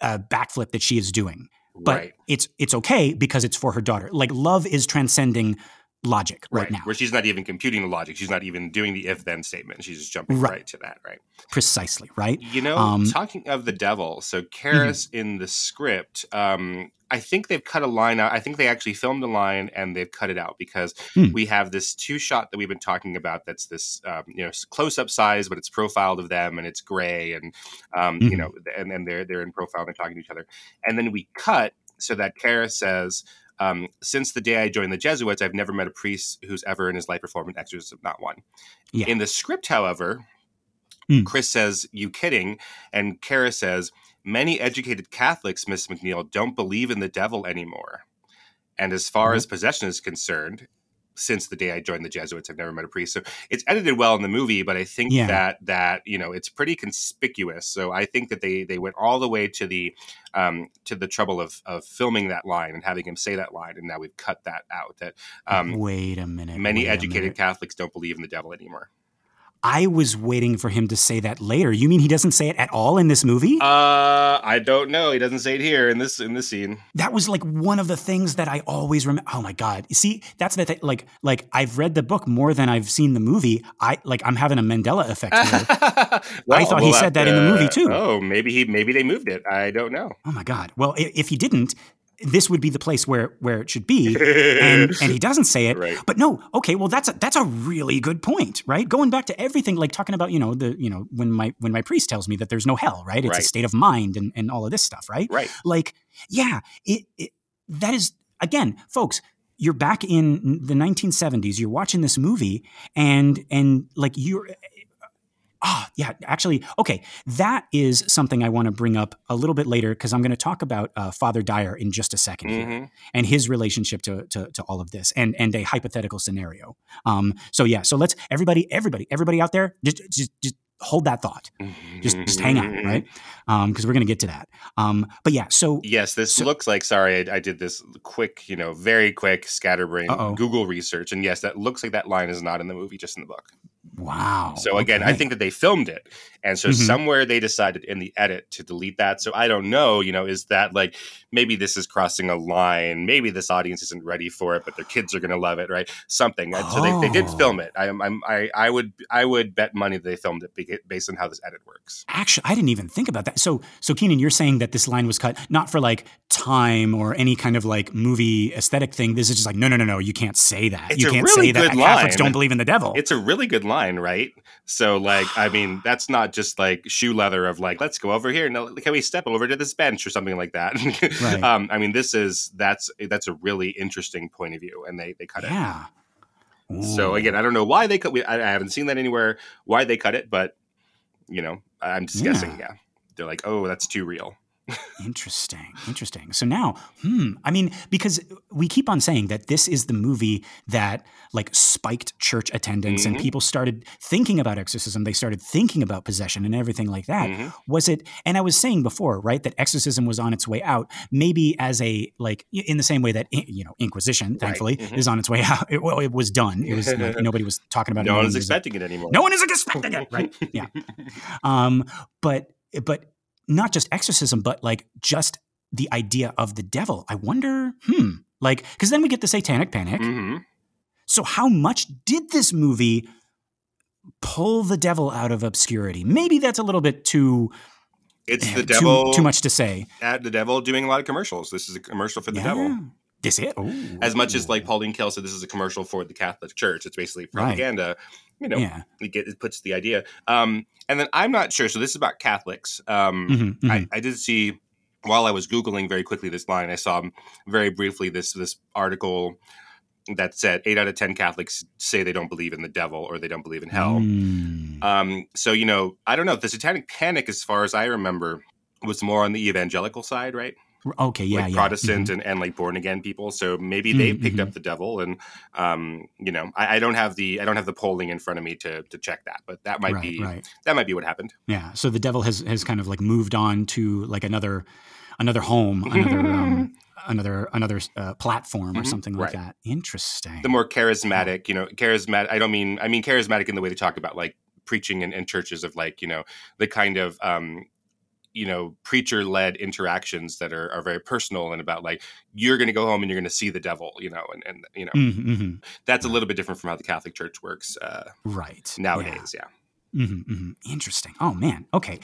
uh, backflip that she is doing. But right. it's it's okay because it's for her daughter. Like love is transcending logic right, right, now. Where she's not even computing the logic. She's not even doing the if then statement. She's just jumping right. right. to that, right? Precisely, right? You know, um, talking of the devil, so Karras mm-hmm. in the script, um, I think they've cut a line out. I think they actually filmed a line and they've cut it out because mm. we have this two shot that we've been talking about that's this, um, you know, close up size, but it's profiled of them and it's gray and, um, mm-hmm. you know, and then they're, they're in profile and they're talking to each other. And then we cut so that Karras says, um, since the day I joined the Jesuits, I've never met a priest who's ever in his life performed an exorcism, not one. Yeah. In the script, however, mm. Chris says, You kidding? And Karras says, Many educated Catholics, Miss MacNeil, don't believe in the devil anymore. And as far mm-hmm. as possession is concerned, since the day I joined the Jesuits. I've never met a priest, so it's edited well in the movie. But I think yeah. that that you know it's pretty conspicuous. So I think that they they went all the way to the um, to the trouble of of filming that line and having him say that line, and now we've cut that out. That um, wait a minute. Many educated Catholics don't believe in the devil anymore. I was waiting for him to say that later. You mean he doesn't say it at all in this movie? Uh, I don't know. He doesn't say it here in this in this scene. That was like one of the things that I always remember. Oh my god! You see, that's the thing. Like, like I've read the book more than I've seen the movie. I like I'm having a Mandela effect here. well, I thought well, he said that, that in the movie too. Oh, maybe he maybe they moved it. I don't know. Oh my god! Well, if he didn't, this would be the place where where it should be. And and he doesn't say it. Right. but no okay well that's a, that's a really good point right? Going back to everything like talking about you know the you know when my when my priest tells me that there's no hell right? It's right. a state of mind and and all of this stuff right? Right. Like yeah it, it that is again folks you're back in the 1970s you're watching this movie and and like you're Ah, oh, yeah, actually, okay. That is something I want to bring up a little bit later because I'm going to talk about uh, Father Dyer in just a 2nd mm-hmm. here and his relationship to, to, to all of this and and a hypothetical scenario. Um, so yeah, so let's everybody, everybody, everybody out there, just just, just hold that thought. Just just hang on, mm-hmm. right? Because um, we're going to get to that. Um, but yeah, so yes, this so, looks like. Sorry, I, I, did this quick, you know, very quick scatterbrain uh-oh. Google research, and yes, that looks like that line is not in the movie, just in the book. Wow. So again, okay. I think that they filmed it. And so mm-hmm. somewhere they decided in the edit to delete that. So I don't know, you know, is that like maybe this is crossing a line? Maybe this audience isn't ready for it, but their kids are going to love it, right? Something. And so they, they did film oh. it. I, I'm, I, I would I would bet money that they filmed it based on how this edit works. Actually, I didn't even think about that. So so Keenan, you're saying that this line was cut not for like time or any kind of like movie aesthetic thing. This is just like no no no no, you can't say that. It's you can't really say that line. Catholics don't believe in the devil. It's a really good line, right? So like I mean, that's not just like shoe leather of like let's go over here and can we step over to this bench or something like that. right. um, I mean, this is that's that's a really interesting point of view, and they they cut yeah. it. Yeah. So again, I don't know why they cut. I, I haven't seen that anywhere. Why they cut it, but you know, I'm just yeah. guessing. Yeah, they're like, oh, that's too real. Interesting. Interesting. So now, hmm, I mean, because we keep on saying that this is the movie that like spiked church attendance mm-hmm. and people started thinking about exorcism. They started thinking about possession and everything like that. Mm-hmm. Was it, and I was saying before, right, that exorcism was on its way out, maybe as a, like, in the same way that, you know, Inquisition, thankfully, right. mm-hmm. is on its way out. It, well, it was done. It was, like, nobody was talking about no it. No one is expecting it anymore. No one is expecting it, right? Yeah. Um, but, but not just exorcism, but like just the idea of the devil. I wonder, hmm, like, because then we get the satanic panic. Mm-hmm. So, how much did this movie pull the devil out of obscurity? Maybe that's a little bit too. It's the devil. Too, too, much to say. At the devil doing a lot of commercials. This is a commercial for the yeah. devil. This it? Ooh. As much as like Pauline Kael said, this is a commercial for the Catholic Church. It's basically propaganda. Right. You know, yeah. it, get, it puts the idea. Um, and then I'm not sure. So this is about Catholics. Um, mm-hmm, mm-hmm. I, I, did see while I was googling very quickly this line. I saw very briefly this this article that said eight out of ten Catholics say they don't believe in the devil or they don't believe in hell. Mm. Um, so you know, I don't know. The Satanic Panic, as far as I remember, was more on the evangelical side, right? Okay, yeah, like yeah. Protestant mm-hmm. and, and like born again people. So maybe they mm-hmm. picked up the devil, and um, you know, I, I, don't have the I don't have the polling in front of me to to check that, but that might right, be right. that might be what happened. Yeah. So the devil has has kind of like moved on to like another another home, another um, another another uh, platform or mm-hmm. something like right. that. Interesting. The more charismatic, you know, charismatic. I don't mean I mean charismatic in the way they talk about like preaching in, in churches of like you know the kind of um, you know preacher led interactions that are, are very personal and about like you're going to go home and you're going to see the devil you know and, and you know mm-hmm, mm-hmm. that's a little bit different from how the catholic church works uh, right nowadays yeah, yeah. Mm-hmm, mm-hmm. interesting oh man okay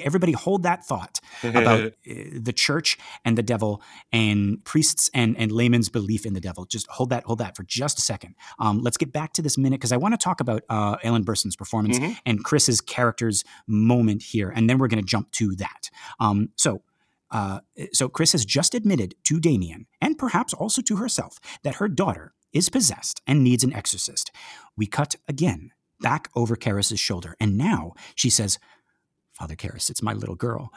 Everybody hold that thought about uh, the church and the devil and priests and, and laymen's belief in the devil. Just hold that, hold that for just a second. Um, let's get back to this minute because I want to talk about uh, Ellen Burstyn's performance mm-hmm. and Chris's character's moment here, and then we're going to jump to that. Um, so. Uh, so Chris has just admitted to Damien, and perhaps also to herself, that her daughter is possessed and needs an exorcist. We cut again back over Karras's shoulder, and now she says, Father Karras, it's my little girl.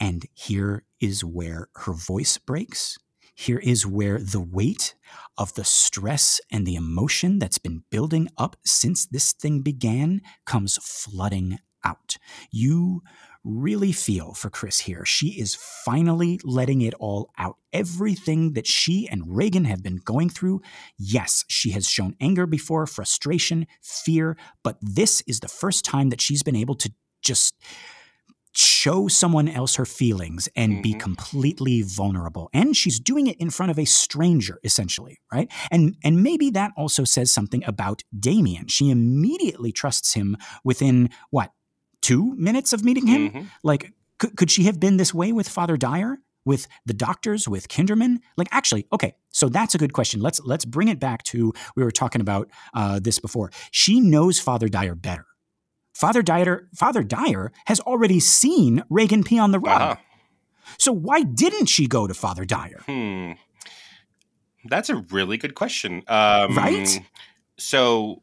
And here is where her voice breaks. Here is where the weight of the stress and the emotion that's been building up since this thing began comes flooding out. You really feel for Chris here. She is finally letting it all out. Everything that she and Regan have been going through. Yes, she has shown anger before, frustration, fear, but this is the first time that she's been able to just show someone else her feelings and mm-hmm. be completely vulnerable. And she's doing it in front of a stranger essentially right? And and maybe that also says something about Damien. She immediately trusts him within what 2 minutes of meeting him? Mm-hmm. like could, could she have been this way with father dyer with the doctors with kinderman? Like actually okay so that's a good question. Let's let's bring it back to we were talking about uh, this before. She knows father dyer better Father Dyer, Father Dyer has already seen Regan pee on the rug. Uh-huh. So why didn't she go to Father Dyer? Hmm. That's a really good question. Um, right? So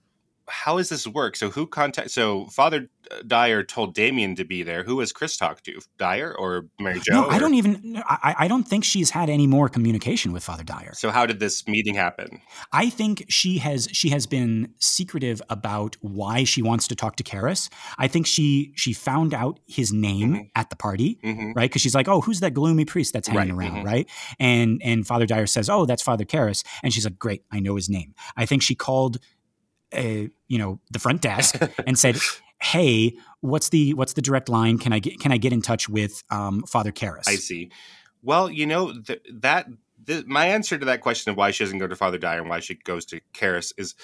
how does this work? So who contact? So Father Dyer told Damien to be there. Who has Chris talked to? Dyer or Mary Jo? No, I don't even. I, I don't think she's had any more communication with Father Dyer. So how did this meeting happen? I think she has she has been secretive about why she wants to talk to Karras. I think she she found out his name mm-hmm. at the party, mm-hmm. right? Because she's like, oh, who's that gloomy priest that's hanging right. around, mm-hmm. right? And and Father Dyer says, oh, that's Father Karras, and she's like, great, I know his name. I think she called a, you know the front desk and said hey what's the what's the direct line can i get can i get in touch with um, father Karras? i see well you know th- that th- my answer to that question of why she doesn't go to father dyer and why she goes to Karras is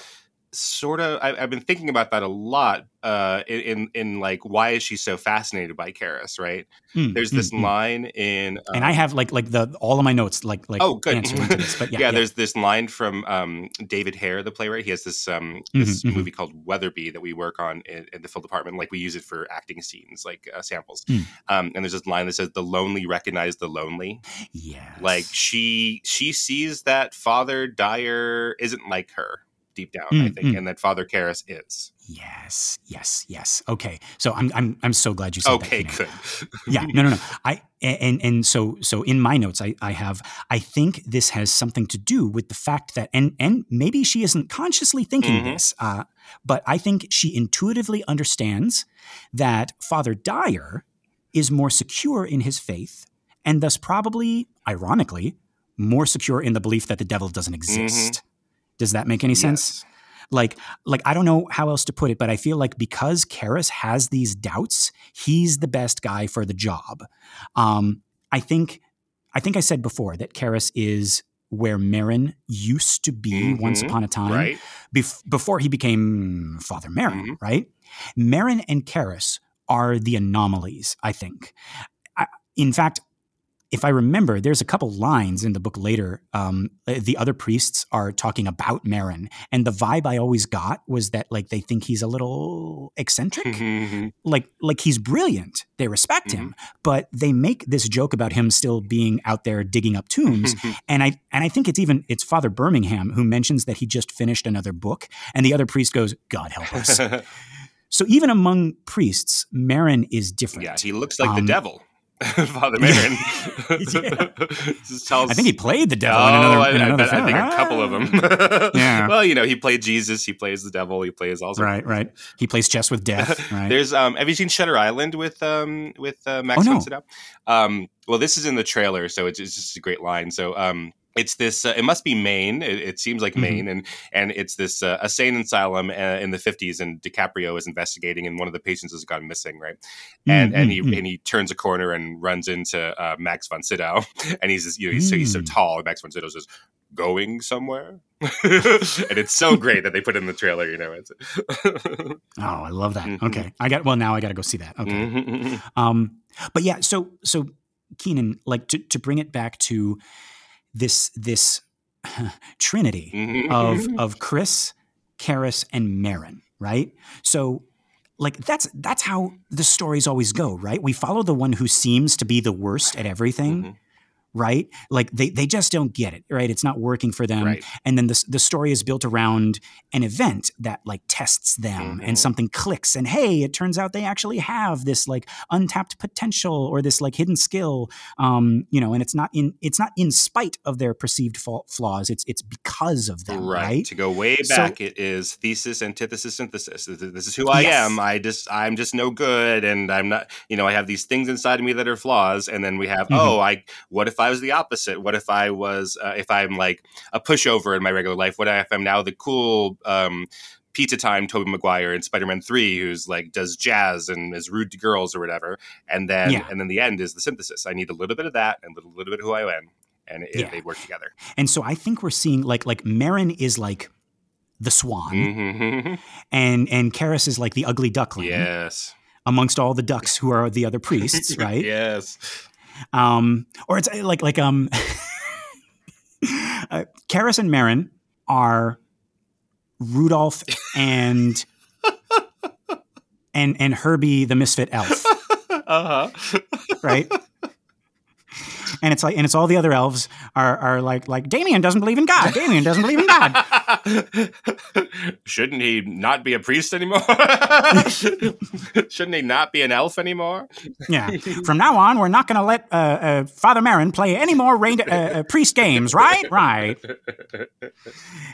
sort of I, have been thinking about that a lot uh, in in like why is she so fascinated by Karras? Right? Mm, there's this mm, line in, um, and I um, have like like the all of my notes like like oh good this, but yeah, yeah, yeah, there's this line from um, David Hare, the playwright. He has this um, mm-hmm, this mm-hmm, movie called Wetherby that we work on in, in, the film department. Like we use it for acting scenes, like uh, samples. Mm. Um, and there's this line that says, "The lonely recognize the lonely." Yeah, like she she sees that Father Dyer isn't like her deep down, mm, I think, mm. and that Father Karras is. Yes, yes, yes. Okay, so I'm I'm I'm so glad you said okay, that. Okay, good. yeah, no, no, no. I and and so so in my notes, I I have I think this has something to do with the fact that and and maybe she isn't consciously thinking mm-hmm. this, uh, but I think she intuitively understands that Father Dyer is more secure in his faith, and thus probably, ironically, more secure in the belief that the devil doesn't mm-hmm. exist. Mm-hmm. Does that make any yes. sense? like like I don't know how else to put it, but I feel like because Karras has these doubts, he's the best guy for the job. Um, I think I think I said before that Karras is where Merrin used to be mm-hmm. once upon a time, right. bef- before he became Father Merrin, mm-hmm. right? Merrin and Karras are the anomalies, I think. I, in fact, if I remember, there's a couple lines in the book later. Um, the other priests are talking about Merrin, and the vibe I always got was that like they think he's a little eccentric, mm-hmm. like like he's brilliant. They respect mm-hmm. him, but they make this joke about him still being out there digging up tombs. and I and I think it's even it's Father Birmingham who mentions that he just finished another book, and the other priest goes, "God help us." so even among priests, Merrin is different. Yeah, he looks like um, the devil. Father Merrin. tells, I think he played the devil oh, in another, in I, another I. I think a couple of them. yeah. Well, you know, he played Jesus. He plays the devil. He plays also. Right, right. He plays chess with death. Right. There's um. Have you seen Shutter Island with um with uh, Max oh, no. von Sydow? Um. Well, this is in the trailer, so it's, it's just a great line. So um it's this uh, it must be maine it, it seems like mm-hmm. maine and and it's this uh, a sane asylum uh, in the 50s and dicaprio is investigating and one of the patients has gone missing right and mm-hmm. and he mm-hmm. and he turns a corner and runs into uh, max von sydow and he's just, you know he's, mm. so, he's so tall max von sydow says going somewhere and it's so great that they put in the trailer you know it's oh i love that mm-hmm. okay i got well now i gotta go see that okay mm-hmm. um but yeah so so keenan like to, to bring it back to this this trinity mm-hmm. of of Chris, Karras, and Merrin, right? So like that's that's how the stories always go, right? We follow the one who seems to be the worst at everything. Mm-hmm right? Like they, they just don't get it, right? It's not working for them. Right. And then the, the story is built around an event that like tests them mm-hmm. and something clicks and hey, it turns out they actually have this like untapped potential or this like hidden skill. Um, you know, and it's not in it's not in spite of their perceived flaws. It's it's because of them, right? right? To go way back, so, it is thesis, antithesis, synthesis. This is who I yes. am. I just I'm just no good and I'm not, you know, I have these things inside of me that are flaws. And then we have, mm-hmm. oh, I what if I I was the opposite? What if I was, uh, if I'm like a pushover in my regular life? What if I'm now the cool um, pizza time Tobey Maguire in Spider-Man 3 who's like does jazz and is rude to girls or whatever. And then yeah. and then the end is the synthesis. I need a little bit of that and a little, little bit of who I am. And it, yeah. they work together. And so I think we're seeing like like Merrin is like the swan, mm-hmm. and and Karras is like the ugly duckling. Yes, amongst all the ducks who are the other priests, right? yes. Um, or it's uh, like like um, uh, Karras and Merrin are Rudolph and and and Herbie the Misfit Elf. Uh huh. Right and it's like and it's all the other elves are are like like Damien doesn't believe in God. Damien doesn't believe in God. Shouldn't he not be a priest anymore? Shouldn't he not be an elf anymore? yeah. From now on, we're not going to let uh, uh, Father Merrin play any more rain, uh, uh, priest games. Right, right.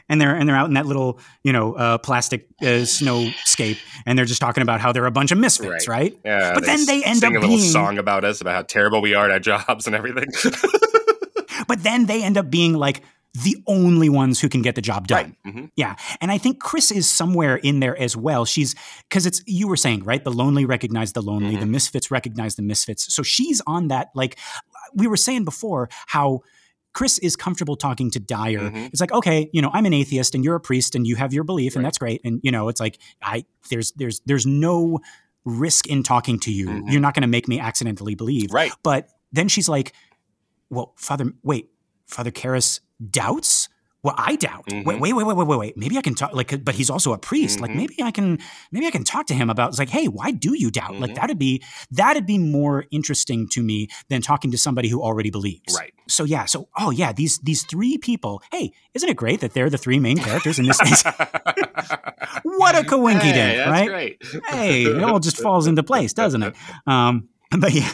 And they're and they're out in that little you know uh, plastic uh, snowscape, and they're just talking about how they're a bunch of misfits, right? right? Yeah. But then they end sing up a little being, song about us about how terrible we are at our jobs and everything. but then they end up being like the only ones who can get the job done. Right. Mm-hmm. Yeah. And I think Chris is somewhere in there as well. She's because it's you were saying, right? The lonely recognize the lonely, mm-hmm. the misfits recognize the misfits. So she's on that, like we were saying before, how Chris is comfortable talking to Dyer. Mm-hmm. It's like, okay, you know, I'm an atheist and you're a priest and you have your belief, right. and that's great. And you know, it's like I there's there's there's no risk in talking to you. Mm-hmm. You're not going to make me accidentally believe. Right. But then she's like, well, Father, wait, Father Karras doubts? well, I doubt. Mm-hmm. Wait, wait, wait, wait, wait, wait. Maybe I can talk. Like, but he's also a priest. Mm-hmm. Like, maybe I can, maybe I can talk to him about. It's like, hey, why do you doubt? Mm-hmm. Like, that'd be that'd be more interesting to me than talking to somebody who already believes. Right. So yeah. So oh yeah, these these three people. Hey, isn't it great that they're the three main characters in this? what a coincidence, hey, right? Great. hey, it all just falls into place, doesn't it? Um, but yeah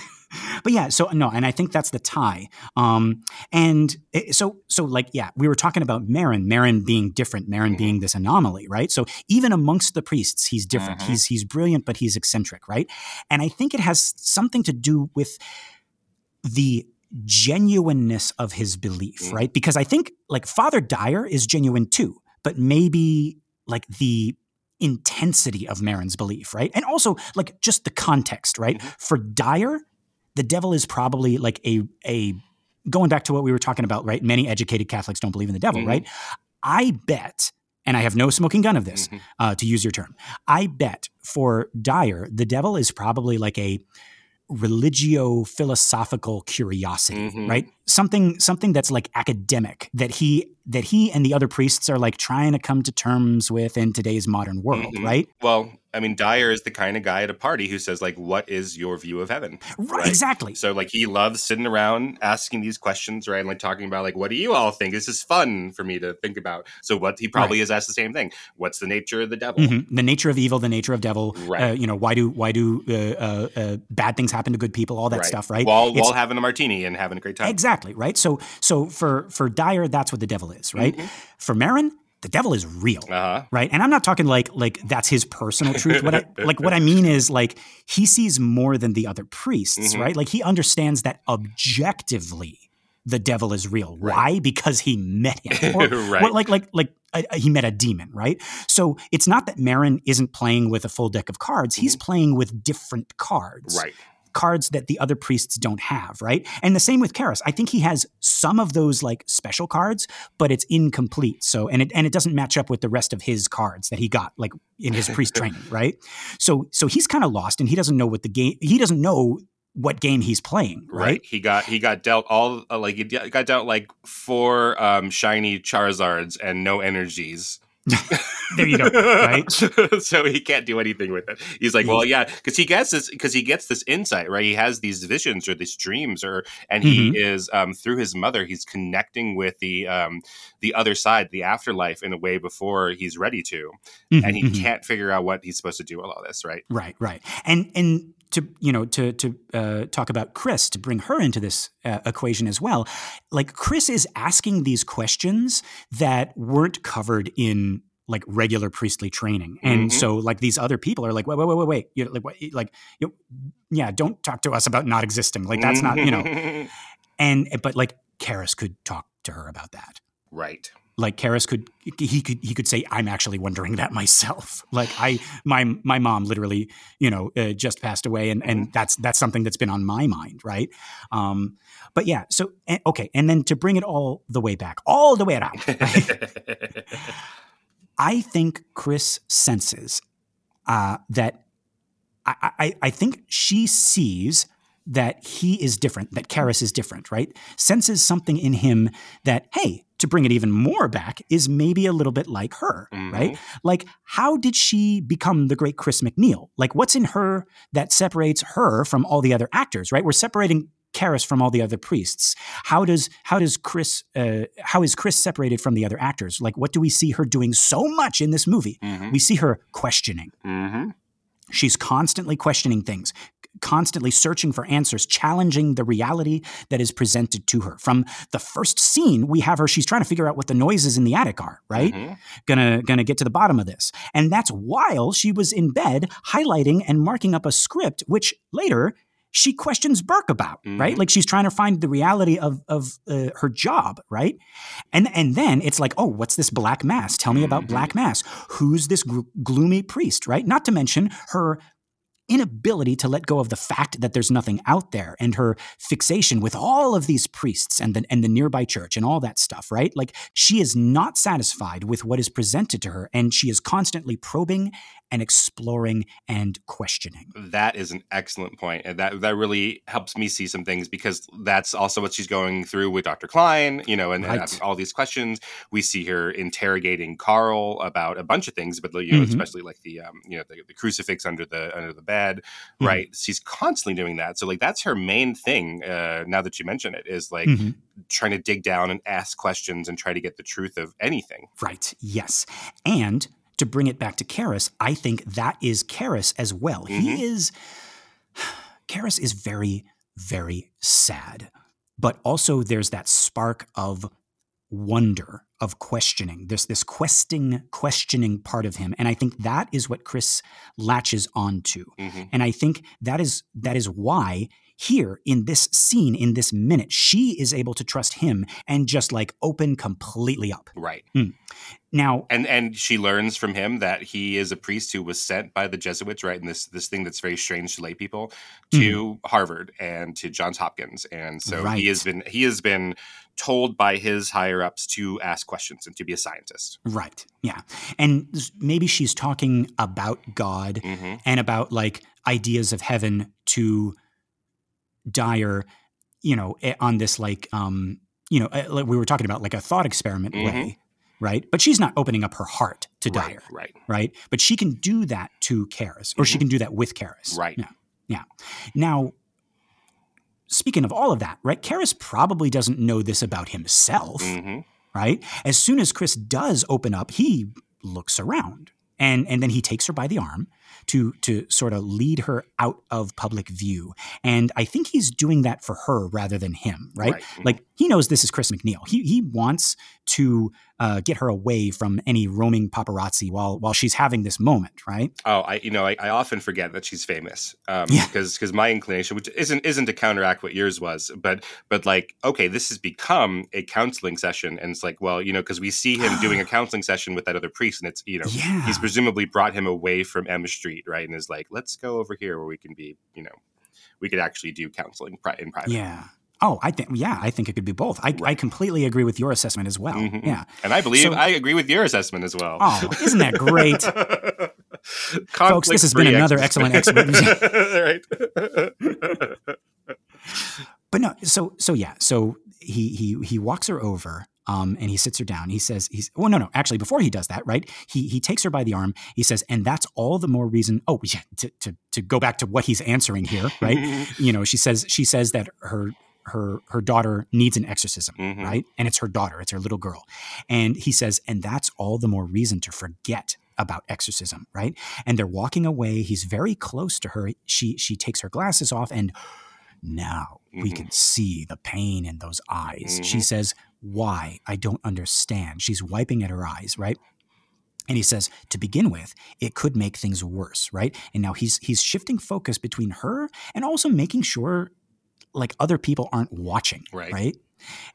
but yeah, so no, and I think that's the tie. Um, and it, so, so like, yeah, we were talking about Merrin, Merrin being different, Merrin mm-hmm. being this anomaly, right? So even amongst the priests, he's different. Mm-hmm. He's he's brilliant, but he's eccentric, right? And I think it has something to do with the genuineness of his belief, mm-hmm. right? Because I think like Father Dyer is genuine too, but maybe like the intensity of Merrin's belief, right? And also like just the context, right? Mm-hmm. For Dyer, the devil is probably like a a going back to what we were talking about, right? Many educated Catholics don't believe in the devil, mm-hmm. right? I bet, and I have no smoking gun of this, mm-hmm. uh, to use your term. I bet for Dyer, the devil is probably like a religio philosophical curiosity, mm-hmm. right? Something something that's like academic that he that he and the other priests are like trying to come to terms with in today's modern world, mm-hmm. right? Well, I mean, Dyer is the kind of guy at a party who says, like, what is your view of heaven? Right, right? exactly. So, like, he loves sitting around asking these questions, right? And like talking about, like, what do you all think? This is fun for me to think about. So, what he probably right. is asked the same thing. What's the nature of the devil? Mm-hmm. The nature of evil, the nature of devil. Right. Uh, you know, why do why do uh, uh, uh bad things happen to good people? All that right. stuff, right? While, while having a martini and having a great time. Exactly, right? So, so for for Dyer, that's what the devil is, right? Mm-hmm. For Merrin, the devil is real, uh-huh. right? And I'm not talking like like that's his personal truth. What I like what I mean is like he sees more than the other priests, mm-hmm. right? Like he understands that objectively the devil is real. Right. Why? Because he met him, or, right. or like like like uh, he met a demon, right? So it's not that Merrin isn't playing with a full deck of cards; mm-hmm. he's playing with different cards, right? Cards that the other priests don't have, right? And the same with Karras. I think he has some of those like special cards, but it's incomplete. So and it and it doesn't match up with the rest of his cards that he got like in his priest training, right? So so he's kind of lost and he doesn't know what the game he doesn't know what game he's playing, right? right? He got he got dealt all uh, like he got dealt like four um, shiny Charizards and no energies there you go. Right. so he can't do anything with it. He's like, well, yeah, because he gets this because he gets this insight, right? He has these visions or these dreams, or and he mm-hmm. is um, through his mother, he's connecting with the um, the other side, the afterlife, in a way before he's ready to, mm-hmm, and he mm-hmm. can't figure out what he's supposed to do with all this, right? Right. Right. And and to you know to to uh, talk about Chris to bring her into this uh, equation as well. Like Chris is asking these questions that weren't covered in like regular priestly training, and mm-hmm. so like these other people are like, wait, wait, wait, wait, wait, you know, like, what, like, you know, yeah, don't talk to us about not existing. Like that's not you know, and but like Karras could talk to her about that, right? Like Karras could he could he could say I'm actually wondering that myself. Like I my my mom literally you know uh, just passed away and and mm-hmm. that's that's something that's been on my mind, right? Um, but yeah, so okay, and then to bring it all the way back, all the way around. Right? I think Chris senses uh, that I, I I think she sees that he is different, that Karras is different, right? Senses something in him that, hey, to bring it even more back, is maybe a little bit like her, mm-hmm. right? Like, how did she become the great Chris MacNeil? Like, what's in her that separates her from all the other actors, right? We're separating Karras from all the other priests. How does how does Chris uh, how is Chris separated from the other actors? Like, what do we see her doing so much in this movie? Mm-hmm. We see her questioning. Mm-hmm. She's constantly questioning things, constantly searching for answers, challenging the reality that is presented to her. From the first scene, we have her, she's trying to figure out what the noises in the attic are, right? Mm-hmm. Gonna, gonna get to the bottom of this. And that's while she was in bed highlighting and marking up a script, which later she questions Burke about, mm-hmm. right? Like she's trying to find the reality of of uh, her job, right? And and then it's like, oh, what's this black mass? Tell me about mm-hmm. black mass. Who's this gloomy priest, right? Not to mention her inability to let go of the fact that there's nothing out there and her fixation with all of these priests and the, and the nearby church and all that stuff, right? Like she is not satisfied with what is presented to her and she is constantly probing and exploring and questioning. That is an excellent point, and that that really helps me see some things because that's also what she's going through with Dr. Klein, you know, and, right. and all these questions. We see her interrogating Carl about a bunch of things, but you know, mm-hmm. especially like the um, you know the, the, crucifix under the under the bed, mm-hmm. right? She's constantly doing that. So like that's her main thing. Uh, now that you mention it, is like mm-hmm. trying to dig down and ask questions and try to get the truth of anything. Right. Yes, and to bring it back to Karras, I think that is Karras as well. Mm-hmm. He is Karras is very, very sad. But also there's that spark of wonder, of questioning. There's this questing, questioning part of him. And I think that is what Chris latches onto. Mm-hmm. And I think that is that is why here in this scene, in this minute, she is able to trust him and just like open completely up. Right. Mm. Now, and and she learns from him that he is a priest who was sent by the Jesuits, right? And this this thing that's very strange to lay people to mm. Harvard and to Johns Hopkins, and so right. he has been he has been told by his higher ups to ask questions and to be a scientist. Right. Yeah. And maybe she's talking about God mm-hmm. and about like ideas of heaven to Dyer, you know, eh, on this like, um, you know, eh, like we were talking about like a thought experiment mm-hmm. way, right? But she's not opening up her heart to Dyer, right? Right. right? But she can do that to Karras, or mm-hmm. she can do that with Karras, right? Yeah, yeah. Now, speaking of all of that, right? Karras probably doesn't know this about himself, mm-hmm. right? As soon as Chris does open up, he looks around, and and then he takes her by the arm to to sort of lead her out of public view. And I think he's doing that for her rather than him, right? right. Like he knows this is Chris MacNeil. He he wants to uh, get her away from any roaming paparazzi while while she's having this moment, right? Oh, I you know I, I often forget that she's famous um, yeah. because because my inclination, which isn't isn't to counteract what yours was, but but like okay, this has become a counseling session, and it's like well you know because we see him doing a counseling session with that other priest, and it's you know yeah. he's presumably brought him away from M Street, right, and is like let's go over here where we can be you know we could actually do counseling in private. Yeah. Oh, I think yeah, I think it could be both. I, right. I completely agree with your assessment as well. Mm-hmm. Yeah, and I believe so, I agree with your assessment as well. Oh, isn't that great, folks? This has been another excellent explanation. right. but no, so so yeah, so he he he walks her over. Um, and he sits her down. He says, "He's well, no, no. Actually, before he does that, right? He he takes her by the arm. He says, and that's all the more reason. Oh, yeah. To to to go back to what he's answering here, right? you know, she says she says that her her her daughter needs an exorcism, mm-hmm. right? And it's her daughter, it's her little girl. And he says, and that's all the more reason to forget about exorcism, right? And they're walking away. He's very close to her. She she takes her glasses off and now mm-hmm. we can see the pain in those eyes. Mm-hmm. She says, "Why? I don't understand." She's wiping at her eyes, right? And he says, to begin with, it could make things worse, right? And now he's he's shifting focus between her and also making sure like other people aren't watching, right? right?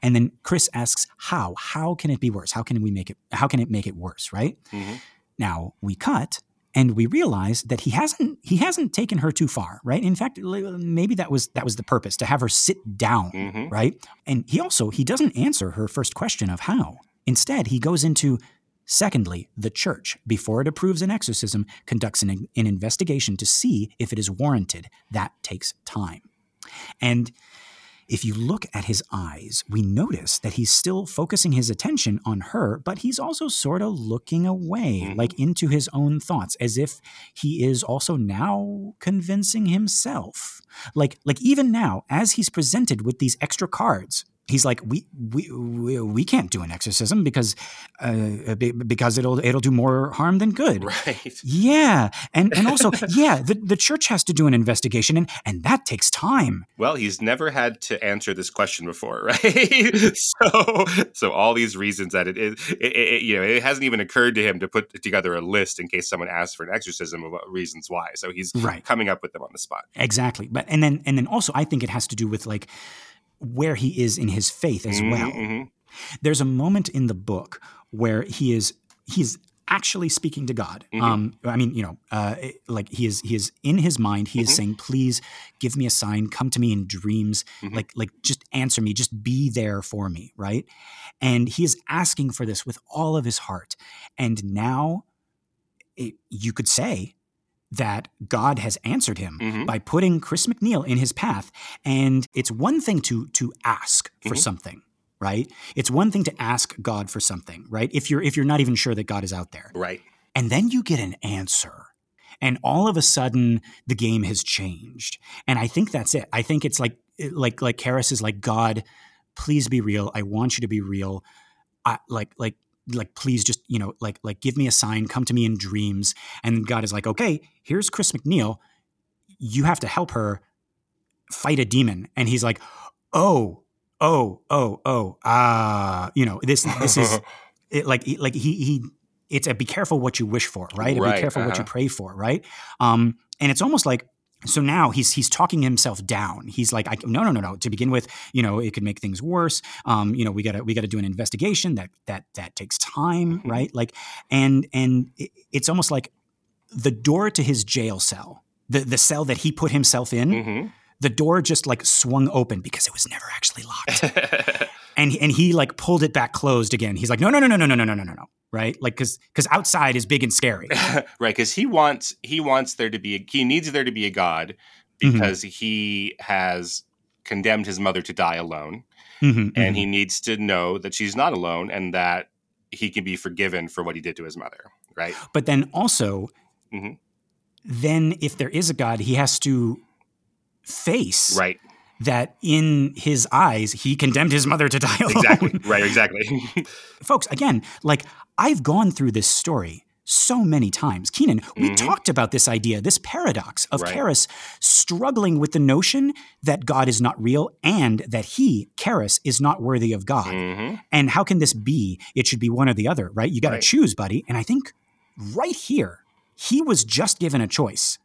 And then Chris asks, "How? How can it be worse? How can we make it? How can it make it worse?" Right? Mm-hmm. Now we cut and we realize that he hasn't he hasn't taken her too far right? In fact maybe that was that was the purpose to have her sit down mm-hmm. right? And he also he doesn't answer her first question of how. Instead he goes into secondly the church before it approves an exorcism conducts an, an investigation to see if it is warranted. That takes time. And if you look at his eyes, we notice that he's still focusing his attention on her, but he's also sort of looking away, mm-hmm. like into his own thoughts, as if he is also now convincing himself. Like, like even now, as he's presented with these extra cards, he's like we we we, can't do an exorcism because uh, because it'll it'll do more harm than good. Right. Yeah. And and also yeah the, the church has to do an investigation and and that takes time. Well he's never had to answer this question before right? So so all these reasons that it is it, it, you know it hasn't even occurred to him to put together a list in case someone asks for an exorcism of reasons why. So he's right. coming up with them on the spot. Exactly. But and then and then also i think it has to do with like where he is in his faith as mm-hmm, well. Mm-hmm. There's a moment in the book where he is he's actually speaking to God. Mm-hmm. Um, I mean, you know, uh, like he is he is in his mind. He is mm-hmm. saying, "Please give me a sign. Come to me in dreams. Mm-hmm. Like like just answer me. Just be there for me." Right? And he is asking for this with all of his heart. And now it, you could say that God has answered him mm-hmm. by putting Chris MacNeil in his path. And it's one thing to to ask for mm-hmm. something, right? It's one thing to ask God for something, right? If you're if you're not even sure that God is out there. Right. And then you get an answer. And all of a sudden the game has changed. And I think that's it. I think it's like like like Karras is like God, please be real. I want you to be real. I, like like like please just you know like like give me a sign come to me in dreams and god is like okay here's chris macneil you have to help her fight a demon and he's like oh oh oh oh ah uh, you know this this is it, like like he he it's a be careful what you wish for right, right. be careful uh-huh. what you uh-huh. pray for right um and it's almost like so now he's he's talking himself down. He's like, I, no, no, no, no. To begin with, you know, it could make things worse. Um, you know, we gotta we gotta do an investigation that that that takes time, mm-hmm. right? Like, and and it's almost like the door to his jail cell, the the cell that he put himself in. Mm-hmm. The door just like swung open because it was never actually locked, and and he like pulled it back closed again. He's like, no, no, no, no, no, no, no, no, no, no right? Like because because outside is big and scary, right? Because he wants he wants there to be a, he needs there to be a God mm-hmm. because mm-hmm. he has condemned his mother to die alone, mm-hmm, and mm-hmm. he needs to know that she's not alone and that he can be forgiven for what he did to his mother, right? But then also, mm-hmm. then if there is a God, he has to face right that in his eyes he condemned his mother to die alone. Exactly. Right, exactly. Folks, again, like I've gone through this story so many times. Keenan, we mm-hmm. talked about this idea, this paradox of right. Karras struggling with the notion that God is not real and that he, Karras, is not worthy of God. Mm-hmm. And how can this be? It should be one or the other, right? You got to right. choose, buddy. And I think right here, he was just given a choice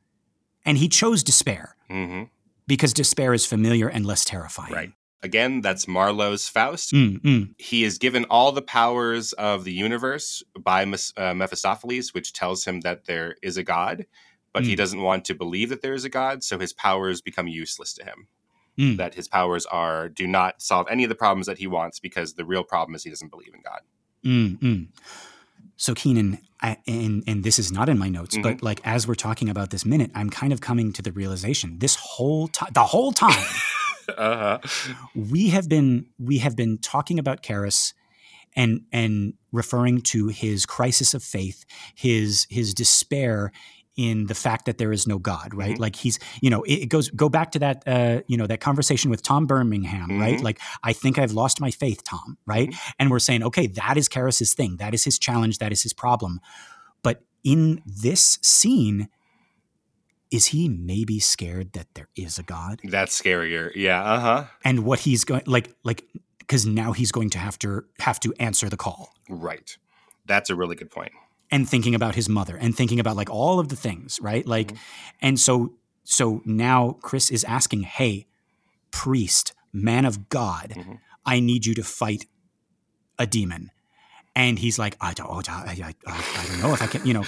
and he chose despair. Mm-hmm because despair is familiar and less terrifying. Right. Again, that's Marlowe's Faust. Mm, mm. He is given all the powers of the universe by uh, Mephistopheles, which tells him that there is a God, but mm. he doesn't want to believe that there is a God, so his powers become useless to him. Mm. That his powers are do not solve any of the problems that he wants because the real problem is he doesn't believe in God. Mm, mm. So Keenan, I, and and this is not in my notes, mm-hmm. but like as we're talking about this minute, I'm kind of coming to the realization this whole time, the whole time, uh-huh. we have been we have been talking about Karras and and referring to his crisis of faith, his his despair in the fact that there is no God, right? Mm-hmm. Like he's, you know, it, goes go back to that, uh, you know, that conversation with Tom Birmingham, mm-hmm. right? Like I think I've lost my faith, Tom, right? Mm-hmm. And we're saying, okay, that is Karras's thing, that is his challenge, that is his problem. But in this scene, is he maybe scared that there is a God? That's scarier, yeah, uh huh. And what he's going, like, like, because now he's going to have to have to answer the call, right? That's a really good point and thinking about his mother and thinking about like all of the things, right? Like, mm-hmm. and so so now Chris is asking, "Hey, priest, man of God, mm-hmm. I need you to fight a demon." And he's like, I don't, oh, I, I, I, don't know if I can, you know,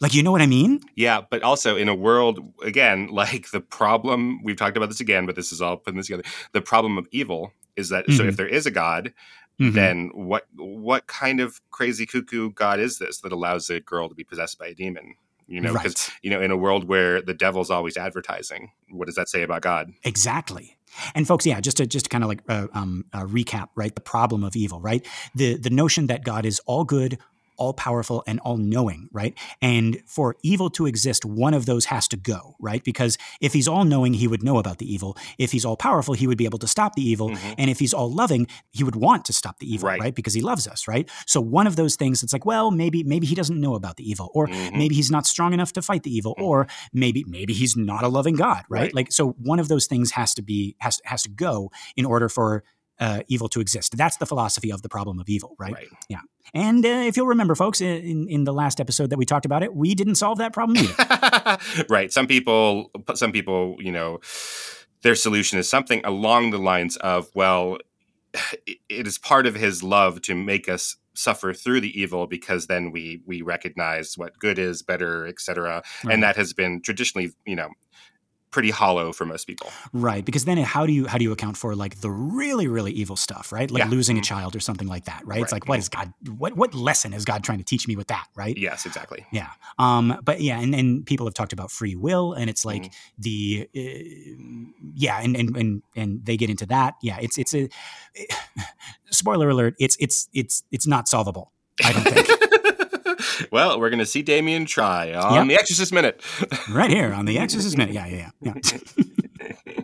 like, you know what I mean? Yeah, but also in a world, again, like the problem, we've talked about this again, but this is all putting this together. The problem of evil is that, mm-hmm. so if there is a God, mm-hmm. then what what kind of crazy cuckoo god is this that allows a girl to be possessed by a demon? You know, because right. you know, in a world where the devil's always advertising, what does that say about God? Exactly. And folks, yeah, just to just to kind of like uh, um, uh, recap, right? The problem of evil, right? The the notion that God is all good, all powerful and all knowing, right? And for evil to exist, one of those has to go, right? Because if he's all knowing, he would know about the evil. If he's all powerful, he would be able to stop the evil. Mm-hmm. And if he's all loving, he would want to stop the evil, right. right? Because he loves us, right? So one of those things, it's like, well, maybe maybe he doesn't know about the evil, or mm-hmm. maybe he's not strong enough to fight the evil, mm-hmm. or maybe maybe he's not a loving God, right? right? Like so, one of those things has to be has to, has to go in order for uh, evil to exist. That's the philosophy of the problem of evil, right? right. Yeah. And uh, if you'll remember, folks, in, in the last episode that we talked about it, we didn't solve that problem either. right. Some people, some people, you know, their solution is something along the lines of, well, it is part of his love to make us suffer through the evil because then we we recognize what good is better etc right. and that has been traditionally you know pretty hollow for most people. Right, because then how do you how do you account for like the really really evil stuff, right? Like yeah. losing mm-hmm. a child or something like that, right? right? It's like what is God what what lesson is God trying to teach me with that, right? Yes, exactly. Yeah. Um but yeah, and and people have talked about free will and it's like mm-hmm. the uh, yeah, and, and and and they get into that. Yeah, it's it's a spoiler alert, it's it's it's it's not solvable. I don't think. well, we're going to see Damien try on yep. the Exorcist Minute. right here on the Exorcist Minute. Yeah, yeah, yeah. yeah.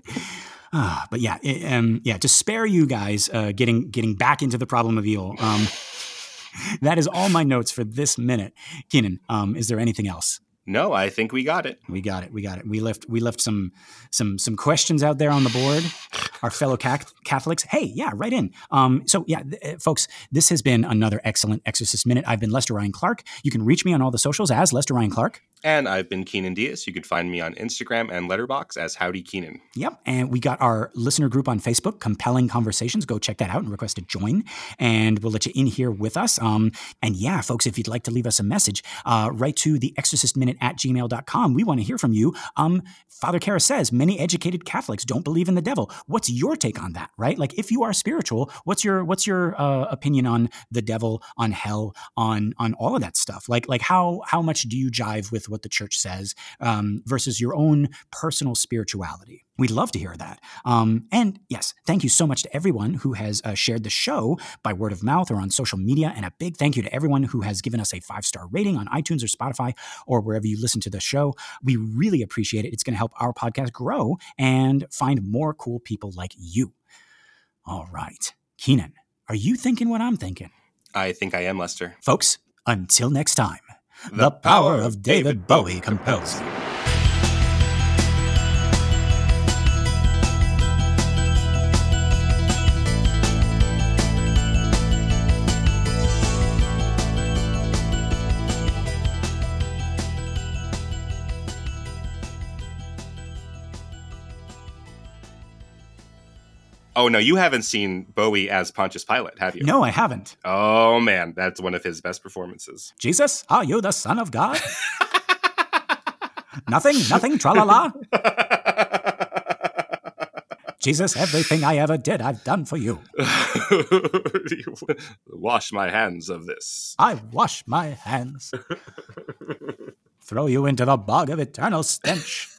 uh, but yeah, it, um, yeah. To spare you guys uh, getting getting back into the problem of evil, um, that is all my notes for this minute. Keenan, um, is there anything else? No, I think we got it. We got it. We got it. We left we left some some some questions out there on the board. Our fellow Catholics, hey, yeah, write in. Um, so yeah, th- uh, folks, this has been another excellent Exorcist minute. I've been Lester Ryan Clark. You can reach me on all the socials as Lester Ryan Clark. And I've been Keenan Diaz. You can find me on Instagram and Letterboxd as Howdy Keenan. Yep. And we got our listener group on Facebook, Compelling Conversations. Go check that out and request to join. And we'll let you in here with us. Um, and yeah, folks, if you'd like to leave us a message, uh, write to the Exorcist Minute at gmail.com. We want to hear from you. Um, Father Karras says many educated Catholics don't believe in the devil. What's your take on that, right? Like if you are spiritual, what's your what's your uh, opinion on the devil, on hell, on on all of that stuff? Like like how how much do you jive with what the church says um, versus your own personal spirituality. We'd love to hear that. Um, and yes, thank you so much to everyone who has uh, shared the show by word of mouth or on social media. And a big thank you to everyone who has given us a five star rating on iTunes or Spotify or wherever you listen to the show. We really appreciate it. It's going to help our podcast grow and find more cool people like you. All right. Keenan, are you thinking what I'm thinking? I think I am, Lester. Folks, until next time. The power of David Bowie compels you. Oh no, you haven't seen Bowie as Pontius Pilate, have you? No, I haven't. Oh man, that's one of his best performances. Jesus, are you the Son of God? nothing, nothing, tra la la. Jesus, everything I ever did, I've done for you. wash my hands of this. I wash my hands. Throw you into the bog of eternal stench.